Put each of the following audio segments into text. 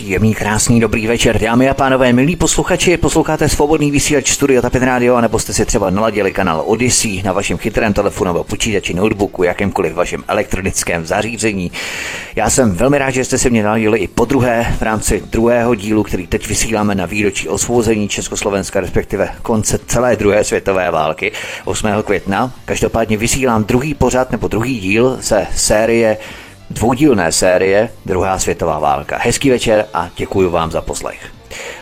Příjemný, krásný, dobrý večer, dámy a pánové, milí posluchači, posloucháte svobodný vysílač Studio Tapin Radio, anebo jste si třeba naladili kanál Odyssey na vašem chytrém telefonu nebo počítači, notebooku, jakémkoliv vašem elektronickém zařízení. Já jsem velmi rád, že jste si mě naladili i po druhé v rámci druhého dílu, který teď vysíláme na výročí osvobození Československa, respektive konce celé druhé světové války 8. května. Každopádně vysílám druhý pořad nebo druhý díl ze série dvoudílné série Druhá světová válka. Hezký večer a děkuji vám za poslech.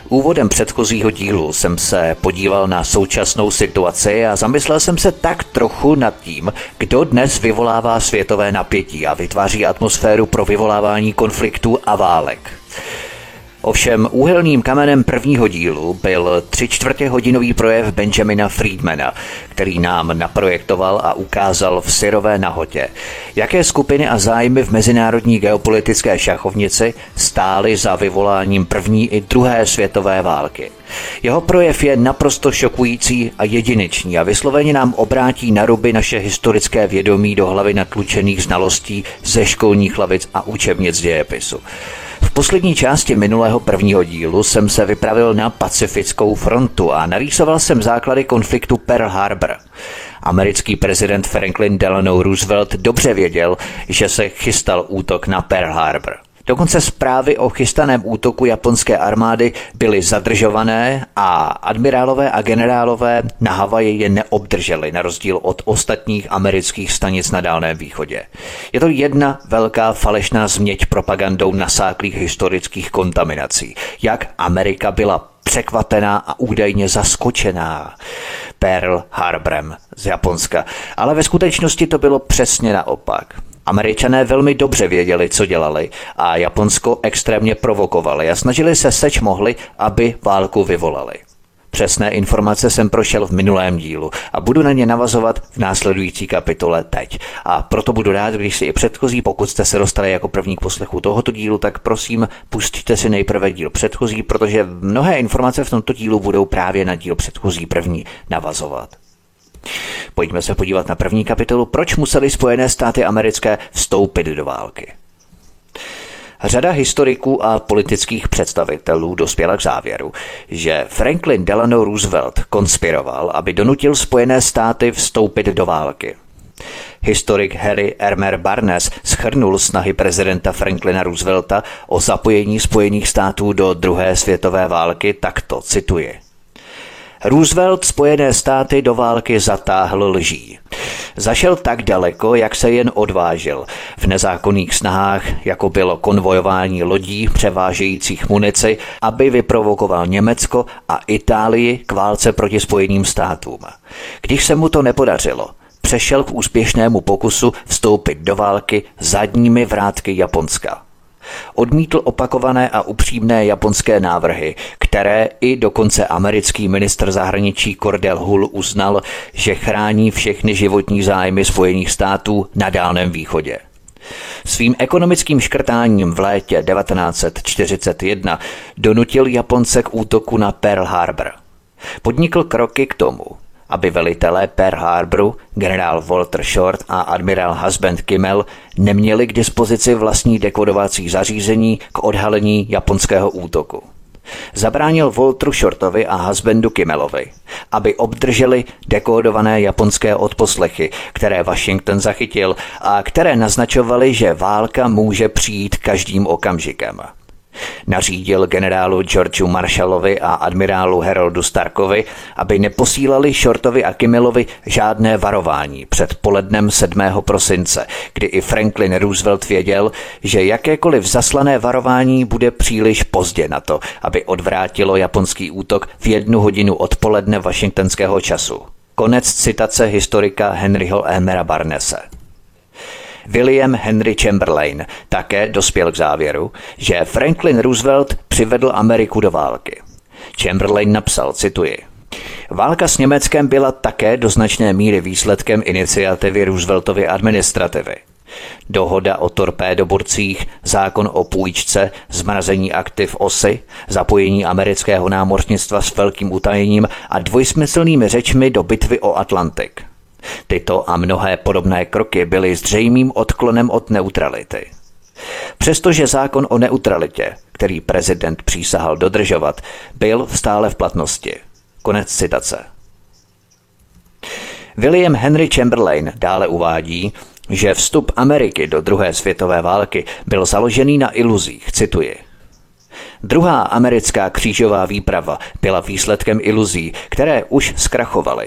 Úvodem předchozího dílu jsem se podíval na současnou situaci a zamyslel jsem se tak trochu nad tím, kdo dnes vyvolává světové napětí a vytváří atmosféru pro vyvolávání konfliktů a válek. Ovšem úhelným kamenem prvního dílu byl tři čtvrtě hodinový projev Benjamina Friedmana, který nám naprojektoval a ukázal v syrové nahotě, jaké skupiny a zájmy v mezinárodní geopolitické šachovnici stály za vyvoláním první i druhé světové války. Jeho projev je naprosto šokující a jedinečný a vysloveně nám obrátí na ruby naše historické vědomí do hlavy natlučených znalostí ze školních lavic a učebnic dějepisu. V poslední části minulého prvního dílu jsem se vypravil na Pacifickou frontu a narýsoval jsem základy konfliktu Pearl Harbor. Americký prezident Franklin Delano Roosevelt dobře věděl, že se chystal útok na Pearl Harbor. Dokonce zprávy o chystaném útoku japonské armády byly zadržované a admirálové a generálové na Havaji je neobdrželi, na rozdíl od ostatních amerických stanic na Dálném východě. Je to jedna velká falešná změť propagandou nasáklých historických kontaminací. Jak Amerika byla překvapená a údajně zaskočená Pearl Harborem z Japonska. Ale ve skutečnosti to bylo přesně naopak. Američané velmi dobře věděli, co dělali a Japonsko extrémně provokovali a snažili se seč mohli, aby válku vyvolali. Přesné informace jsem prošel v minulém dílu a budu na ně navazovat v následující kapitole teď. A proto budu rád, když si i předchozí, pokud jste se dostali jako první k poslechu tohoto dílu, tak prosím, pustíte si nejprve díl předchozí, protože mnohé informace v tomto dílu budou právě na díl předchozí první navazovat. Pojďme se podívat na první kapitolu, proč museli Spojené státy americké vstoupit do války. Řada historiků a politických představitelů dospěla k závěru, že Franklin Delano Roosevelt konspiroval, aby donutil Spojené státy vstoupit do války. Historik Harry Ermer Barnes schrnul snahy prezidenta Franklina Roosevelta o zapojení Spojených států do druhé světové války takto, cituji. Roosevelt Spojené státy do války zatáhl lží. Zašel tak daleko, jak se jen odvážil, v nezákonných snahách, jako bylo konvojování lodí převážejících munici, aby vyprovokoval Německo a Itálii k válce proti Spojeným státům. Když se mu to nepodařilo, přešel k úspěšnému pokusu vstoupit do války zadními vrátky Japonska. Odmítl opakované a upřímné japonské návrhy, které i dokonce americký ministr zahraničí Cordell Hull uznal, že chrání všechny životní zájmy Spojených států na Dálném východě. Svým ekonomickým škrtáním v létě 1941 donutil Japonce k útoku na Pearl Harbor. Podnikl kroky k tomu, aby velitelé Pearl Harboru, generál Walter Short a admirál Husband Kimmel neměli k dispozici vlastní dekodovací zařízení k odhalení japonského útoku. Zabránil Walteru Shortovi a Husbandu Kimmelovi, aby obdrželi dekódované japonské odposlechy, které Washington zachytil a které naznačovaly, že válka může přijít každým okamžikem. Nařídil generálu Georgeu Marshallovi a admirálu Heroldu Starkovi, aby neposílali Shortovi a Kimmelovi žádné varování před polednem 7. prosince, kdy i Franklin Roosevelt věděl, že jakékoliv zaslané varování bude příliš pozdě na to, aby odvrátilo japonský útok v jednu hodinu odpoledne washingtonského času. Konec citace historika Henryho Emera Barnese. William Henry Chamberlain také dospěl k závěru, že Franklin Roosevelt přivedl Ameriku do války. Chamberlain napsal, cituji, Válka s Německem byla také do značné míry výsledkem iniciativy Rooseveltovy administrativy. Dohoda o torpédoborcích, zákon o půjčce, zmrazení aktiv osy, zapojení amerického námořnictva s velkým utajením a dvojsmyslnými řečmi do bitvy o Atlantik. Tyto a mnohé podobné kroky byly zřejmým odklonem od neutrality. Přestože zákon o neutralitě, který prezident přísahal dodržovat, byl stále v platnosti. Konec citace. William Henry Chamberlain dále uvádí, že vstup Ameriky do druhé světové války byl založený na iluzích, cituji. Druhá americká křížová výprava byla výsledkem iluzí, které už zkrachovaly.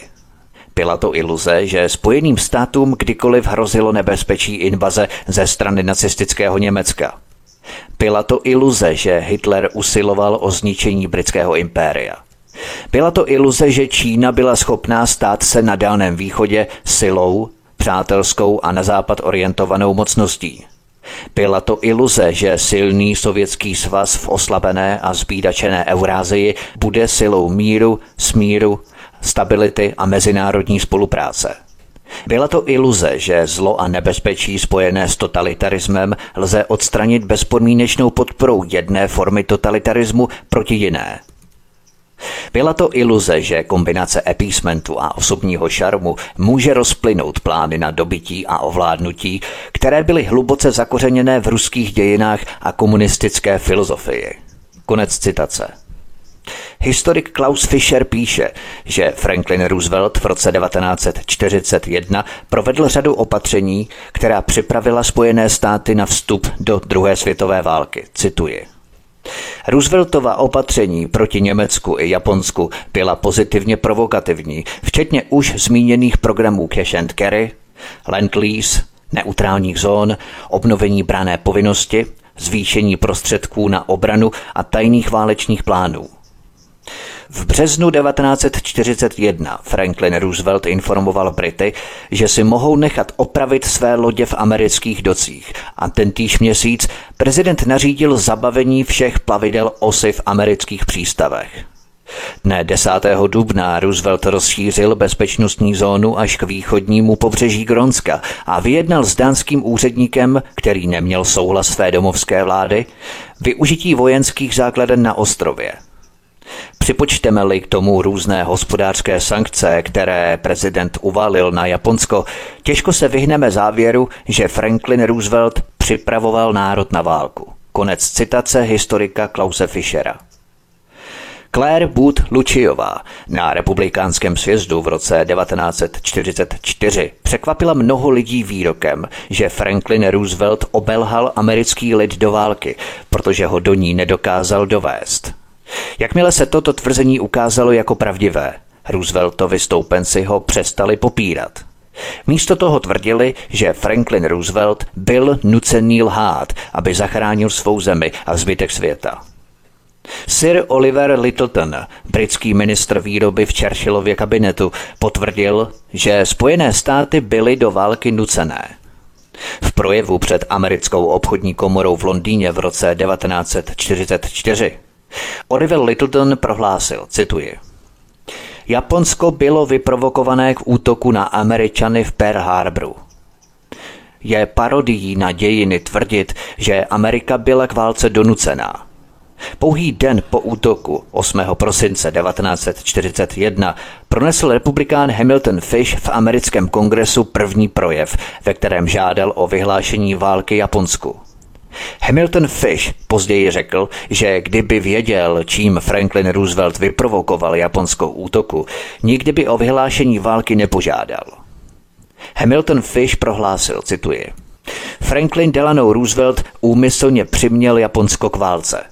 Byla to iluze, že Spojeným státům kdykoliv hrozilo nebezpečí invaze ze strany nacistického Německa. Byla to iluze, že Hitler usiloval o zničení britského impéria. Byla to iluze, že Čína byla schopná stát se na Dálném východě silou, přátelskou a na západ orientovanou mocností. Byla to iluze, že silný sovětský svaz v oslabené a zbídačené Eurázii bude silou míru, smíru, stability a mezinárodní spolupráce. Byla to iluze, že zlo a nebezpečí spojené s totalitarismem lze odstranit bezpodmínečnou podporou jedné formy totalitarismu proti jiné. Byla to iluze, že kombinace epísmentu a osobního šarmu může rozplynout plány na dobytí a ovládnutí, které byly hluboce zakořeněné v ruských dějinách a komunistické filozofii. Konec citace. Historik Klaus Fischer píše, že Franklin Roosevelt v roce 1941 provedl řadu opatření, která připravila Spojené státy na vstup do druhé světové války. Cituji. Rooseveltova opatření proti Německu i Japonsku byla pozitivně provokativní, včetně už zmíněných programů Cash and Carry, Land Lease, neutrálních zón, obnovení brané povinnosti, zvýšení prostředků na obranu a tajných válečných plánů. V březnu 1941 Franklin Roosevelt informoval Brity, že si mohou nechat opravit své lodě v amerických docích a tentýž měsíc prezident nařídil zabavení všech plavidel osy v amerických přístavech. Dne 10. dubna Roosevelt rozšířil bezpečnostní zónu až k východnímu pobřeží Gronska a vyjednal s dánským úředníkem, který neměl souhlas své domovské vlády, využití vojenských základen na ostrově – Připočteme-li k tomu různé hospodářské sankce, které prezident uvalil na Japonsko, těžko se vyhneme závěru, že Franklin Roosevelt připravoval národ na válku. Konec citace historika Klause Fischera. Claire Booth Lučiová na republikánském sjezdu v roce 1944 překvapila mnoho lidí výrokem, že Franklin Roosevelt obelhal americký lid do války, protože ho do ní nedokázal dovést. Jakmile se toto tvrzení ukázalo jako pravdivé, Rooseveltovi stoupenci ho přestali popírat. Místo toho tvrdili, že Franklin Roosevelt byl nucený lhát, aby zachránil svou zemi a zbytek světa. Sir Oliver Littleton, britský ministr výroby v Churchillově kabinetu, potvrdil, že Spojené státy byly do války nucené. V projevu před americkou obchodní komorou v Londýně v roce 1944 Oliver Littleton prohlásil, cituji, Japonsko bylo vyprovokované k útoku na Američany v Pearl Harboru. Je parodií na dějiny tvrdit, že Amerika byla k válce donucená. Pouhý den po útoku 8. prosince 1941 pronesl republikán Hamilton Fish v americkém kongresu první projev, ve kterém žádal o vyhlášení války Japonsku. Hamilton Fish později řekl, že kdyby věděl, čím Franklin Roosevelt vyprovokoval japonskou útoku, nikdy by o vyhlášení války nepožádal. Hamilton Fish prohlásil, cituji, Franklin Delano Roosevelt úmyslně přiměl Japonsko k válce.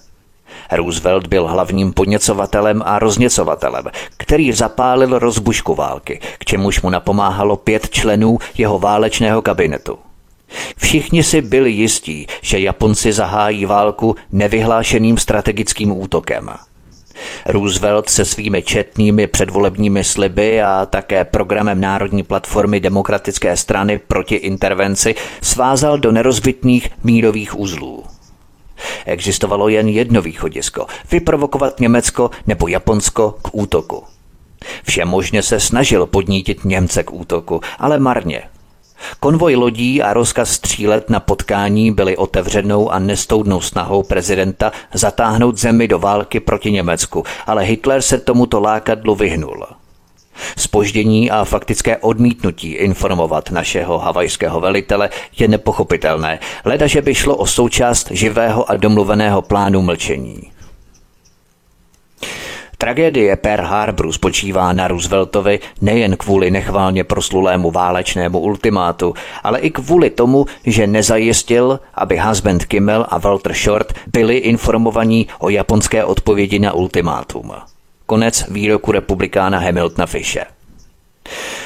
Roosevelt byl hlavním podněcovatelem a rozněcovatelem, který zapálil rozbušku války, k čemuž mu napomáhalo pět členů jeho válečného kabinetu. Všichni si byli jistí, že Japonci zahájí válku nevyhlášeným strategickým útokem. Roosevelt se svými četnými předvolebními sliby a také programem Národní platformy Demokratické strany proti intervenci svázal do nerozbitných mírových uzlů. Existovalo jen jedno východisko – vyprovokovat Německo nebo Japonsko k útoku. Všemožně se snažil podnítit Němce k útoku, ale marně. Konvoj lodí a rozkaz střílet na potkání byly otevřenou a nestoudnou snahou prezidenta zatáhnout zemi do války proti Německu, ale Hitler se tomuto lákadlu vyhnul. Spoždění a faktické odmítnutí informovat našeho havajského velitele je nepochopitelné, ledaže by šlo o součást živého a domluveného plánu mlčení. Tragédie Pearl Harboru spočívá na Rooseveltovi nejen kvůli nechválně proslulému válečnému ultimátu, ale i kvůli tomu, že nezajistil, aby husband Kimmel a Walter Short byli informovaní o japonské odpovědi na ultimátum. Konec výroku republikána Hamiltona Fishe.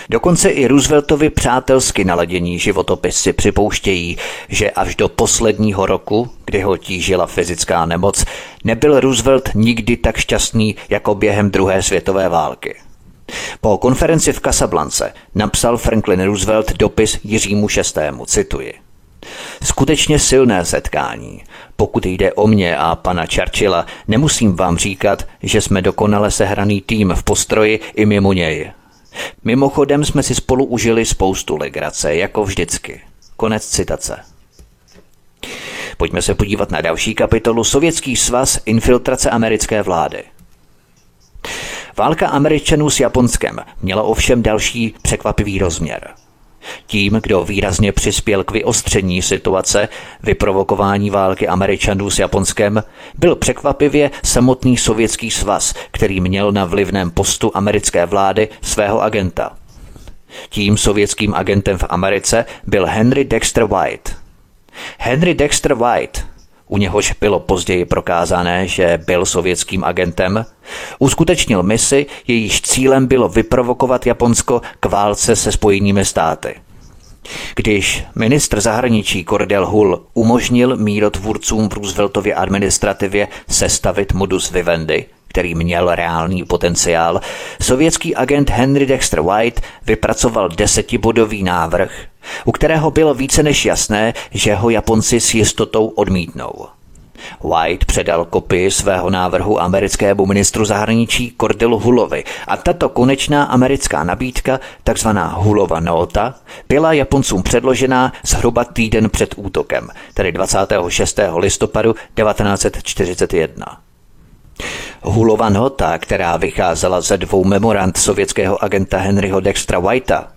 Dokonce i Rooseveltovi přátelsky naladění životopisy připouštějí, že až do posledního roku, kdy ho tížila fyzická nemoc, nebyl Roosevelt nikdy tak šťastný jako během druhé světové války. Po konferenci v Casablance napsal Franklin Roosevelt dopis Jiřímu VI. cituji. Skutečně silné setkání. Pokud jde o mě a pana Churchilla, nemusím vám říkat, že jsme dokonale sehraný tým v postroji i mimo něj. Mimochodem jsme si spolu užili spoustu legrace, jako vždycky. Konec citace. Pojďme se podívat na další kapitolu Sovětský svaz infiltrace americké vlády. Válka Američanů s Japonskem měla ovšem další překvapivý rozměr – tím, kdo výrazně přispěl k vyostření situace, vyprovokování války Američanů s Japonskem, byl překvapivě samotný sovětský svaz, který měl na vlivném postu americké vlády svého agenta. Tím sovětským agentem v Americe byl Henry Dexter White. Henry Dexter White u něhož bylo později prokázané, že byl sovětským agentem, uskutečnil misi, jejíž cílem bylo vyprovokovat Japonsko k válce se spojenými státy. Když ministr zahraničí Cordell Hull umožnil mírotvůrcům v Rooseveltově administrativě sestavit modus vivendi, který měl reálný potenciál, sovětský agent Henry Dexter White vypracoval desetibodový návrh, u kterého bylo více než jasné, že ho Japonci s jistotou odmítnou. White předal kopii svého návrhu americkému ministru zahraničí Cordellu Hulovi a tato konečná americká nabídka, takzvaná Hulova nota, byla Japoncům předložená zhruba týden před útokem, tedy 26. listopadu 1941. Hulova nota, která vycházela ze dvou memorand sovětského agenta Henryho Dextra Whitea,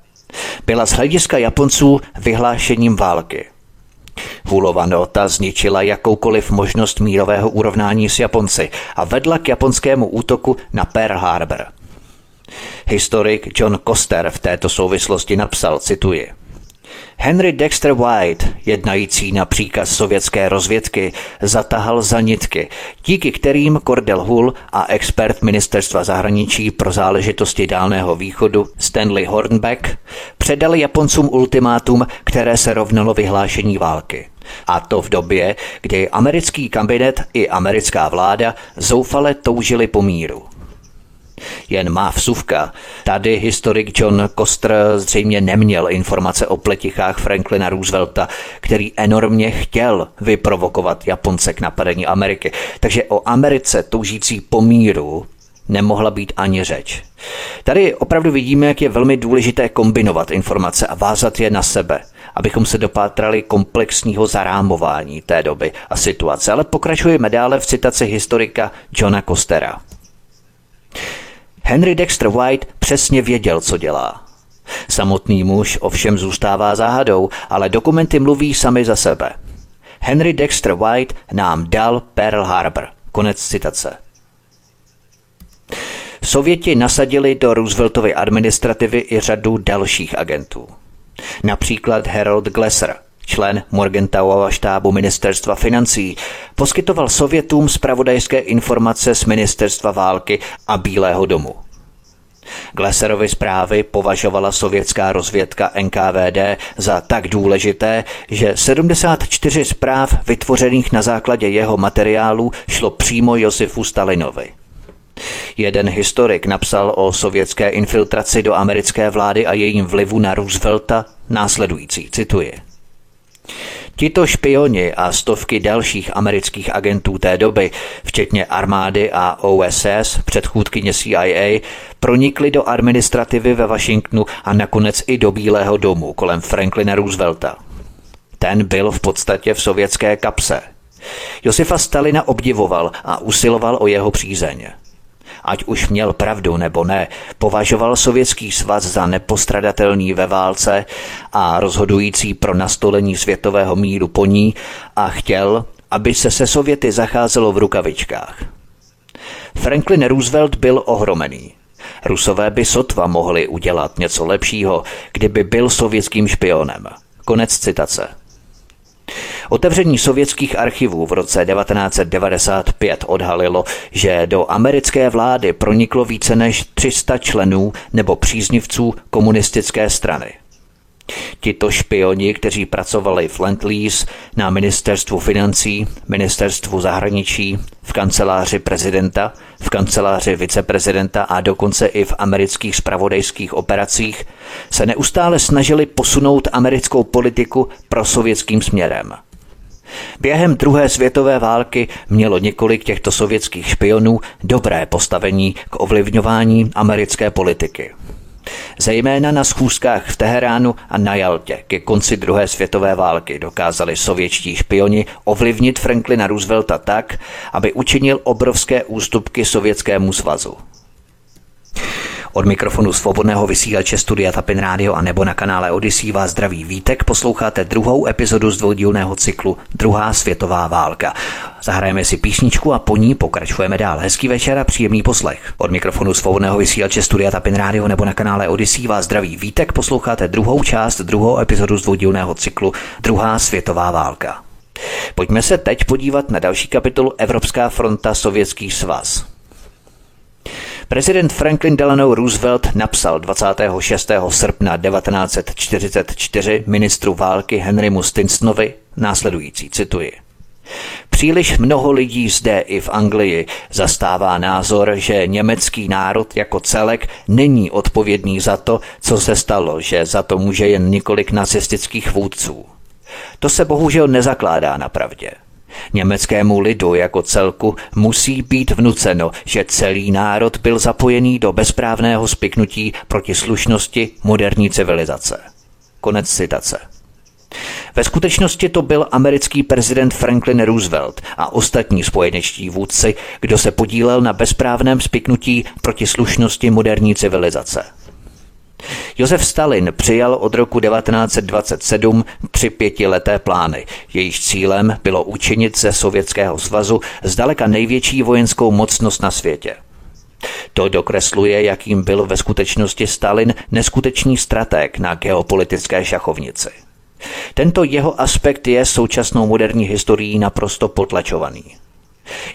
byla z hlediska Japonců vyhlášením války. Hulova nota zničila jakoukoliv možnost mírového urovnání s Japonci a vedla k japonskému útoku na Pearl Harbor. Historik John Koster v této souvislosti napsal, cituji, Henry Dexter White, jednající na příkaz sovětské rozvědky, zatahal za nitky, díky kterým Cordell Hull a expert ministerstva zahraničí pro záležitosti Dálného východu Stanley Hornbeck předali Japoncům ultimátum, které se rovnalo vyhlášení války. A to v době, kdy americký kabinet i americká vláda zoufale toužili po míru. Jen má vsuvka. Tady historik John Koster zřejmě neměl informace o pletichách Franklina Roosevelta, který enormně chtěl vyprovokovat Japonce k napadení Ameriky. Takže o Americe toužící po míru nemohla být ani řeč. Tady opravdu vidíme, jak je velmi důležité kombinovat informace a vázat je na sebe, abychom se dopátrali komplexního zarámování té doby a situace. Ale pokračujeme dále v citaci historika Johna Kostera. Henry Dexter White přesně věděl, co dělá. Samotný muž ovšem zůstává záhadou, ale dokumenty mluví sami za sebe. Henry Dexter White nám dal Pearl Harbor. Konec citace. Sověti nasadili do Rooseveltovy administrativy i řadu dalších agentů. Například Harold Glesser, člen Morgenthauova štábu ministerstva financí, poskytoval Sovětům zpravodajské informace z ministerstva války a Bílého domu. Gleserovy zprávy považovala sovětská rozvědka NKVD za tak důležité, že 74 zpráv vytvořených na základě jeho materiálů šlo přímo Josifu Stalinovi. Jeden historik napsal o sovětské infiltraci do americké vlády a jejím vlivu na Roosevelta následující, cituji. Tito špioni a stovky dalších amerických agentů té doby, včetně armády a OSS, předchůdkyně CIA, pronikli do administrativy ve Washingtonu a nakonec i do Bílého domu kolem Franklina Roosevelta. Ten byl v podstatě v sovětské kapse. Josifa Stalina obdivoval a usiloval o jeho přízeň ať už měl pravdu nebo ne, považoval Sovětský svaz za nepostradatelný ve válce a rozhodující pro nastolení světového míru po ní a chtěl, aby se se Sověty zacházelo v rukavičkách. Franklin Roosevelt byl ohromený. Rusové by sotva mohli udělat něco lepšího, kdyby byl sovětským špionem. Konec citace. Otevření sovětských archivů v roce 1995 odhalilo, že do americké vlády proniklo více než 300 členů nebo příznivců komunistické strany. Tito špioni, kteří pracovali v Land-Lease, na ministerstvu financí, ministerstvu zahraničí, v kanceláři prezidenta, v kanceláři viceprezidenta a dokonce i v amerických spravodajských operacích, se neustále snažili posunout americkou politiku pro sovětským směrem – Během druhé světové války mělo několik těchto sovětských špionů dobré postavení k ovlivňování americké politiky. Zejména na schůzkách v Teheránu a na Jaltě ke konci druhé světové války dokázali sovětští špioni ovlivnit Franklina Roosevelta tak, aby učinil obrovské ústupky Sovětskému svazu. Od mikrofonu svobodného vysílače Studia Tapin Radio a nebo na kanále Odyssey vás zdraví Vítek. Posloucháte druhou epizodu z dvoudílného cyklu Druhá světová válka. Zahrajeme si písničku a po ní pokračujeme dál. Hezký večer a příjemný poslech. Od mikrofonu svobodného vysílače Studia Tapin Radio nebo na kanále Odyssey vás zdraví Vítek. Posloucháte druhou část, druhou epizodu z dvoudílného cyklu Druhá světová válka. Pojďme se teď podívat na další kapitolu Evropská fronta Sovětský svaz. Prezident Franklin Delano Roosevelt napsal 26. srpna 1944 ministru války Henrymu Stinsonovi následující, cituji. Příliš mnoho lidí zde i v Anglii zastává názor, že německý národ jako celek není odpovědný za to, co se stalo, že za to může jen několik nacistických vůdců. To se bohužel nezakládá na pravdě. Německému lidu jako celku musí být vnuceno, že celý národ byl zapojený do bezprávného spiknutí proti slušnosti moderní civilizace. Konec citace. Ve skutečnosti to byl americký prezident Franklin Roosevelt a ostatní spojenečtí vůdci, kdo se podílel na bezprávném spiknutí proti slušnosti moderní civilizace. Josef Stalin přijal od roku 1927 tři pětileté plány. Jejich cílem bylo učinit ze Sovětského svazu zdaleka největší vojenskou mocnost na světě. To dokresluje, jakým byl ve skutečnosti Stalin neskutečný strateg na geopolitické šachovnici. Tento jeho aspekt je současnou moderní historií naprosto potlačovaný.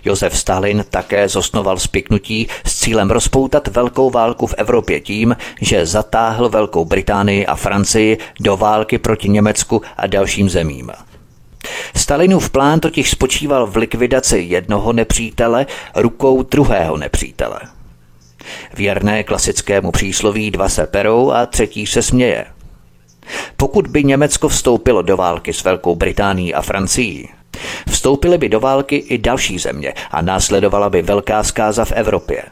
Josef Stalin také zosnoval spiknutí s cílem rozpoutat velkou válku v Evropě tím, že zatáhl Velkou Británii a Francii do války proti Německu a dalším zemím. Stalinův plán totiž spočíval v likvidaci jednoho nepřítele rukou druhého nepřítele. Věrné klasickému přísloví dva se perou a třetí se směje. Pokud by Německo vstoupilo do války s Velkou Británií a Francií, Vstoupily by do války i další země a následovala by velká zkáza v Evropě.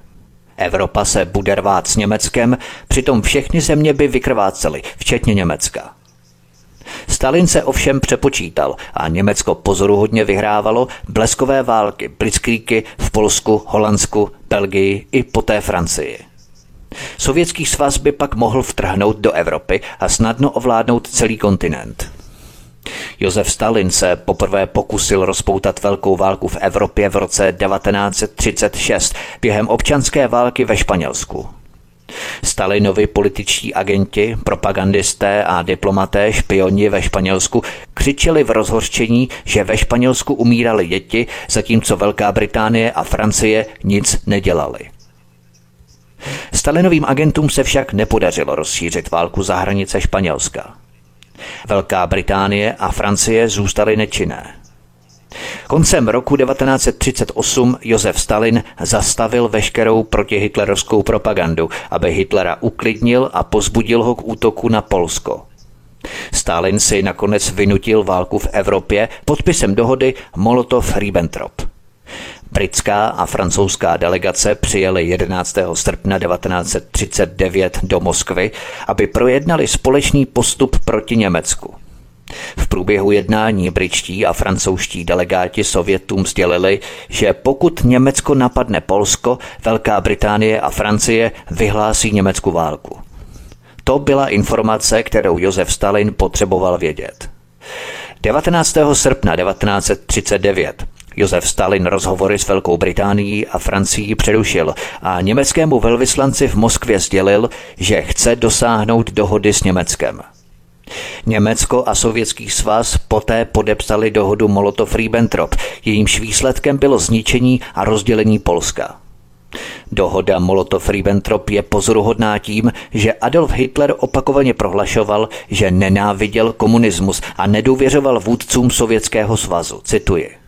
Evropa se bude rvát s Německem, přitom všechny země by vykrvácely, včetně Německa. Stalin se ovšem přepočítal a Německo pozoruhodně vyhrávalo bleskové války, blitzkriege v Polsku, Holandsku, Belgii i poté Francii. Sovětský svaz by pak mohl vtrhnout do Evropy a snadno ovládnout celý kontinent. Josef Stalin se poprvé pokusil rozpoutat velkou válku v Evropě v roce 1936 během občanské války ve Španělsku. Stalinovi političtí agenti, propagandisté a diplomaté špioni ve Španělsku křičeli v rozhorčení, že ve Španělsku umírali děti, zatímco Velká Británie a Francie nic nedělali. Stalinovým agentům se však nepodařilo rozšířit válku za hranice Španělska. Velká Británie a Francie zůstaly nečinné. Koncem roku 1938 Josef Stalin zastavil veškerou protihitlerovskou propagandu, aby Hitlera uklidnil a pozbudil ho k útoku na Polsko. Stalin si nakonec vynutil válku v Evropě podpisem dohody Molotov-Ribbentrop. Britská a francouzská delegace přijeli 11. srpna 1939 do Moskvy, aby projednali společný postup proti Německu. V průběhu jednání britští a francouzští delegáti Sovětům sdělili, že pokud Německo napadne Polsko, Velká Británie a Francie vyhlásí Německu válku. To byla informace, kterou Josef Stalin potřeboval vědět. 19. srpna 1939 Josef Stalin rozhovory s Velkou Británií a Francií přerušil a německému velvyslanci v Moskvě sdělil, že chce dosáhnout dohody s Německem. Německo a Sovětský svaz poté podepsali dohodu Molotov-Ribbentrop, jejímž výsledkem bylo zničení a rozdělení Polska. Dohoda Molotov-Ribbentrop je pozoruhodná tím, že Adolf Hitler opakovaně prohlašoval, že nenáviděl komunismus a nedůvěřoval vůdcům Sovětského svazu. Cituji.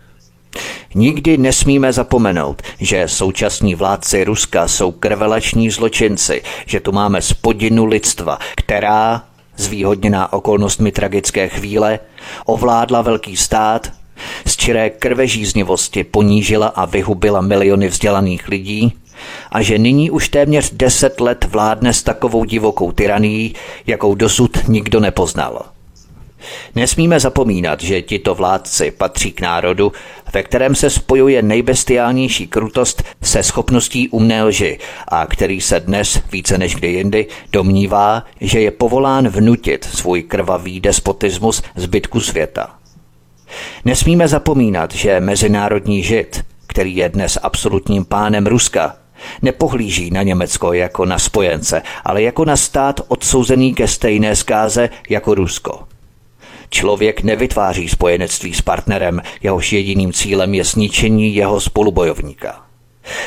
Nikdy nesmíme zapomenout, že současní vládci Ruska jsou krvelační zločinci, že tu máme spodinu lidstva, která, zvýhodněná okolnostmi tragické chvíle, ovládla velký stát, z čiré krvežíznivosti ponížila a vyhubila miliony vzdělaných lidí a že nyní už téměř deset let vládne s takovou divokou tyranií, jakou dosud nikdo nepoznal. Nesmíme zapomínat, že tito vládci patří k národu, ve kterém se spojuje nejbestiálnější krutost se schopností umné lži a který se dnes více než kdy jindy domnívá, že je povolán vnutit svůj krvavý despotismus zbytku světa. Nesmíme zapomínat, že mezinárodní žid, který je dnes absolutním pánem Ruska, nepohlíží na Německo jako na spojence, ale jako na stát odsouzený ke stejné zkáze jako Rusko – Člověk nevytváří spojenectví s partnerem, jehož jediným cílem je zničení jeho spolubojovníka.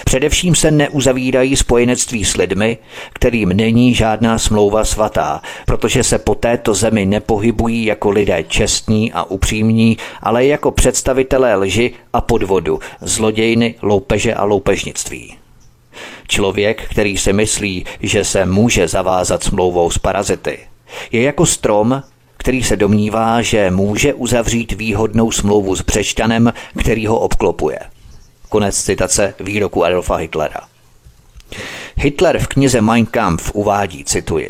Především se neuzavírají spojenectví s lidmi, kterým není žádná smlouva svatá, protože se po této zemi nepohybují jako lidé čestní a upřímní, ale jako představitelé lži a podvodu, zlodějny, loupeže a loupežnictví. Člověk, který si myslí, že se může zavázat smlouvou s parazity, je jako strom, který se domnívá, že může uzavřít výhodnou smlouvu s Břešťanem, který ho obklopuje. Konec citace výroku Adolfa Hitlera. Hitler v knize Mein Kampf uvádí, cituji,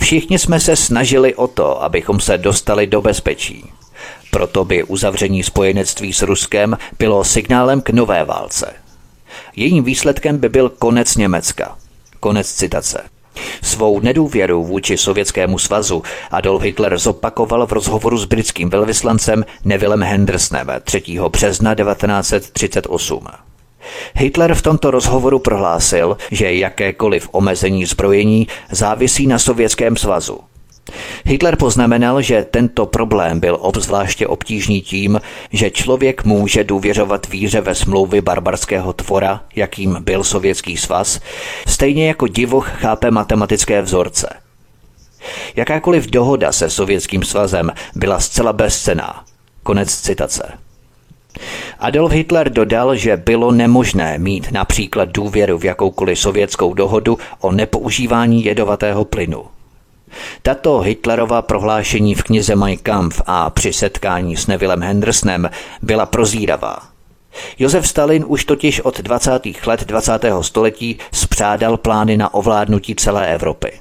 Všichni jsme se snažili o to, abychom se dostali do bezpečí. Proto by uzavření spojenectví s Ruskem bylo signálem k nové válce. Jejím výsledkem by byl konec Německa. Konec citace. Svou nedůvěru vůči Sovětskému svazu Adolf Hitler zopakoval v rozhovoru s britským velvyslancem Nevillem Hendersonem 3. března 1938. Hitler v tomto rozhovoru prohlásil, že jakékoliv omezení zbrojení závisí na Sovětském svazu – Hitler poznamenal, že tento problém byl obzvláště obtížný tím, že člověk může důvěřovat víře ve smlouvy barbarského tvora, jakým byl Sovětský svaz, stejně jako divoch chápe matematické vzorce. Jakákoliv dohoda se Sovětským svazem byla zcela bezcená. Konec citace. Adolf Hitler dodal, že bylo nemožné mít například důvěru v jakoukoliv sovětskou dohodu o nepoužívání jedovatého plynu. Tato Hitlerova prohlášení v knize Mein Kampf a při setkání s Nevillem Hendersonem byla prozíravá. Josef Stalin už totiž od 20. let 20. století spřádal plány na ovládnutí celé Evropy.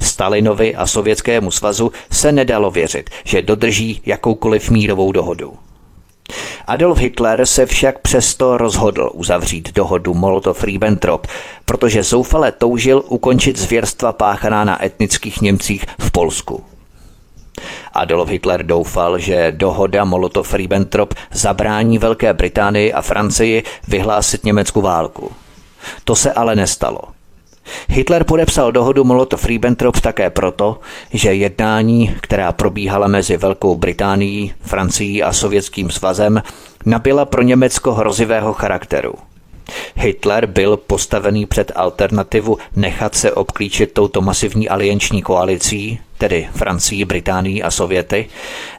Stalinovi a Sovětskému svazu se nedalo věřit, že dodrží jakoukoliv mírovou dohodu. Adolf Hitler se však přesto rozhodl uzavřít dohodu Molotov-Ribbentrop, protože zoufale toužil ukončit zvěrstva páchaná na etnických Němcích v Polsku. Adolf Hitler doufal, že dohoda Molotov-Ribbentrop zabrání Velké Británii a Francii vyhlásit Německu válku. To se ale nestalo. Hitler podepsal dohodu Molotov-Ribbentrop také proto, že jednání, která probíhala mezi Velkou Británií, Francií a Sovětským svazem, nabyla pro Německo hrozivého charakteru. Hitler byl postavený před alternativu nechat se obklíčit touto masivní alianční koalicí, tedy Francii, Británii a Sověty,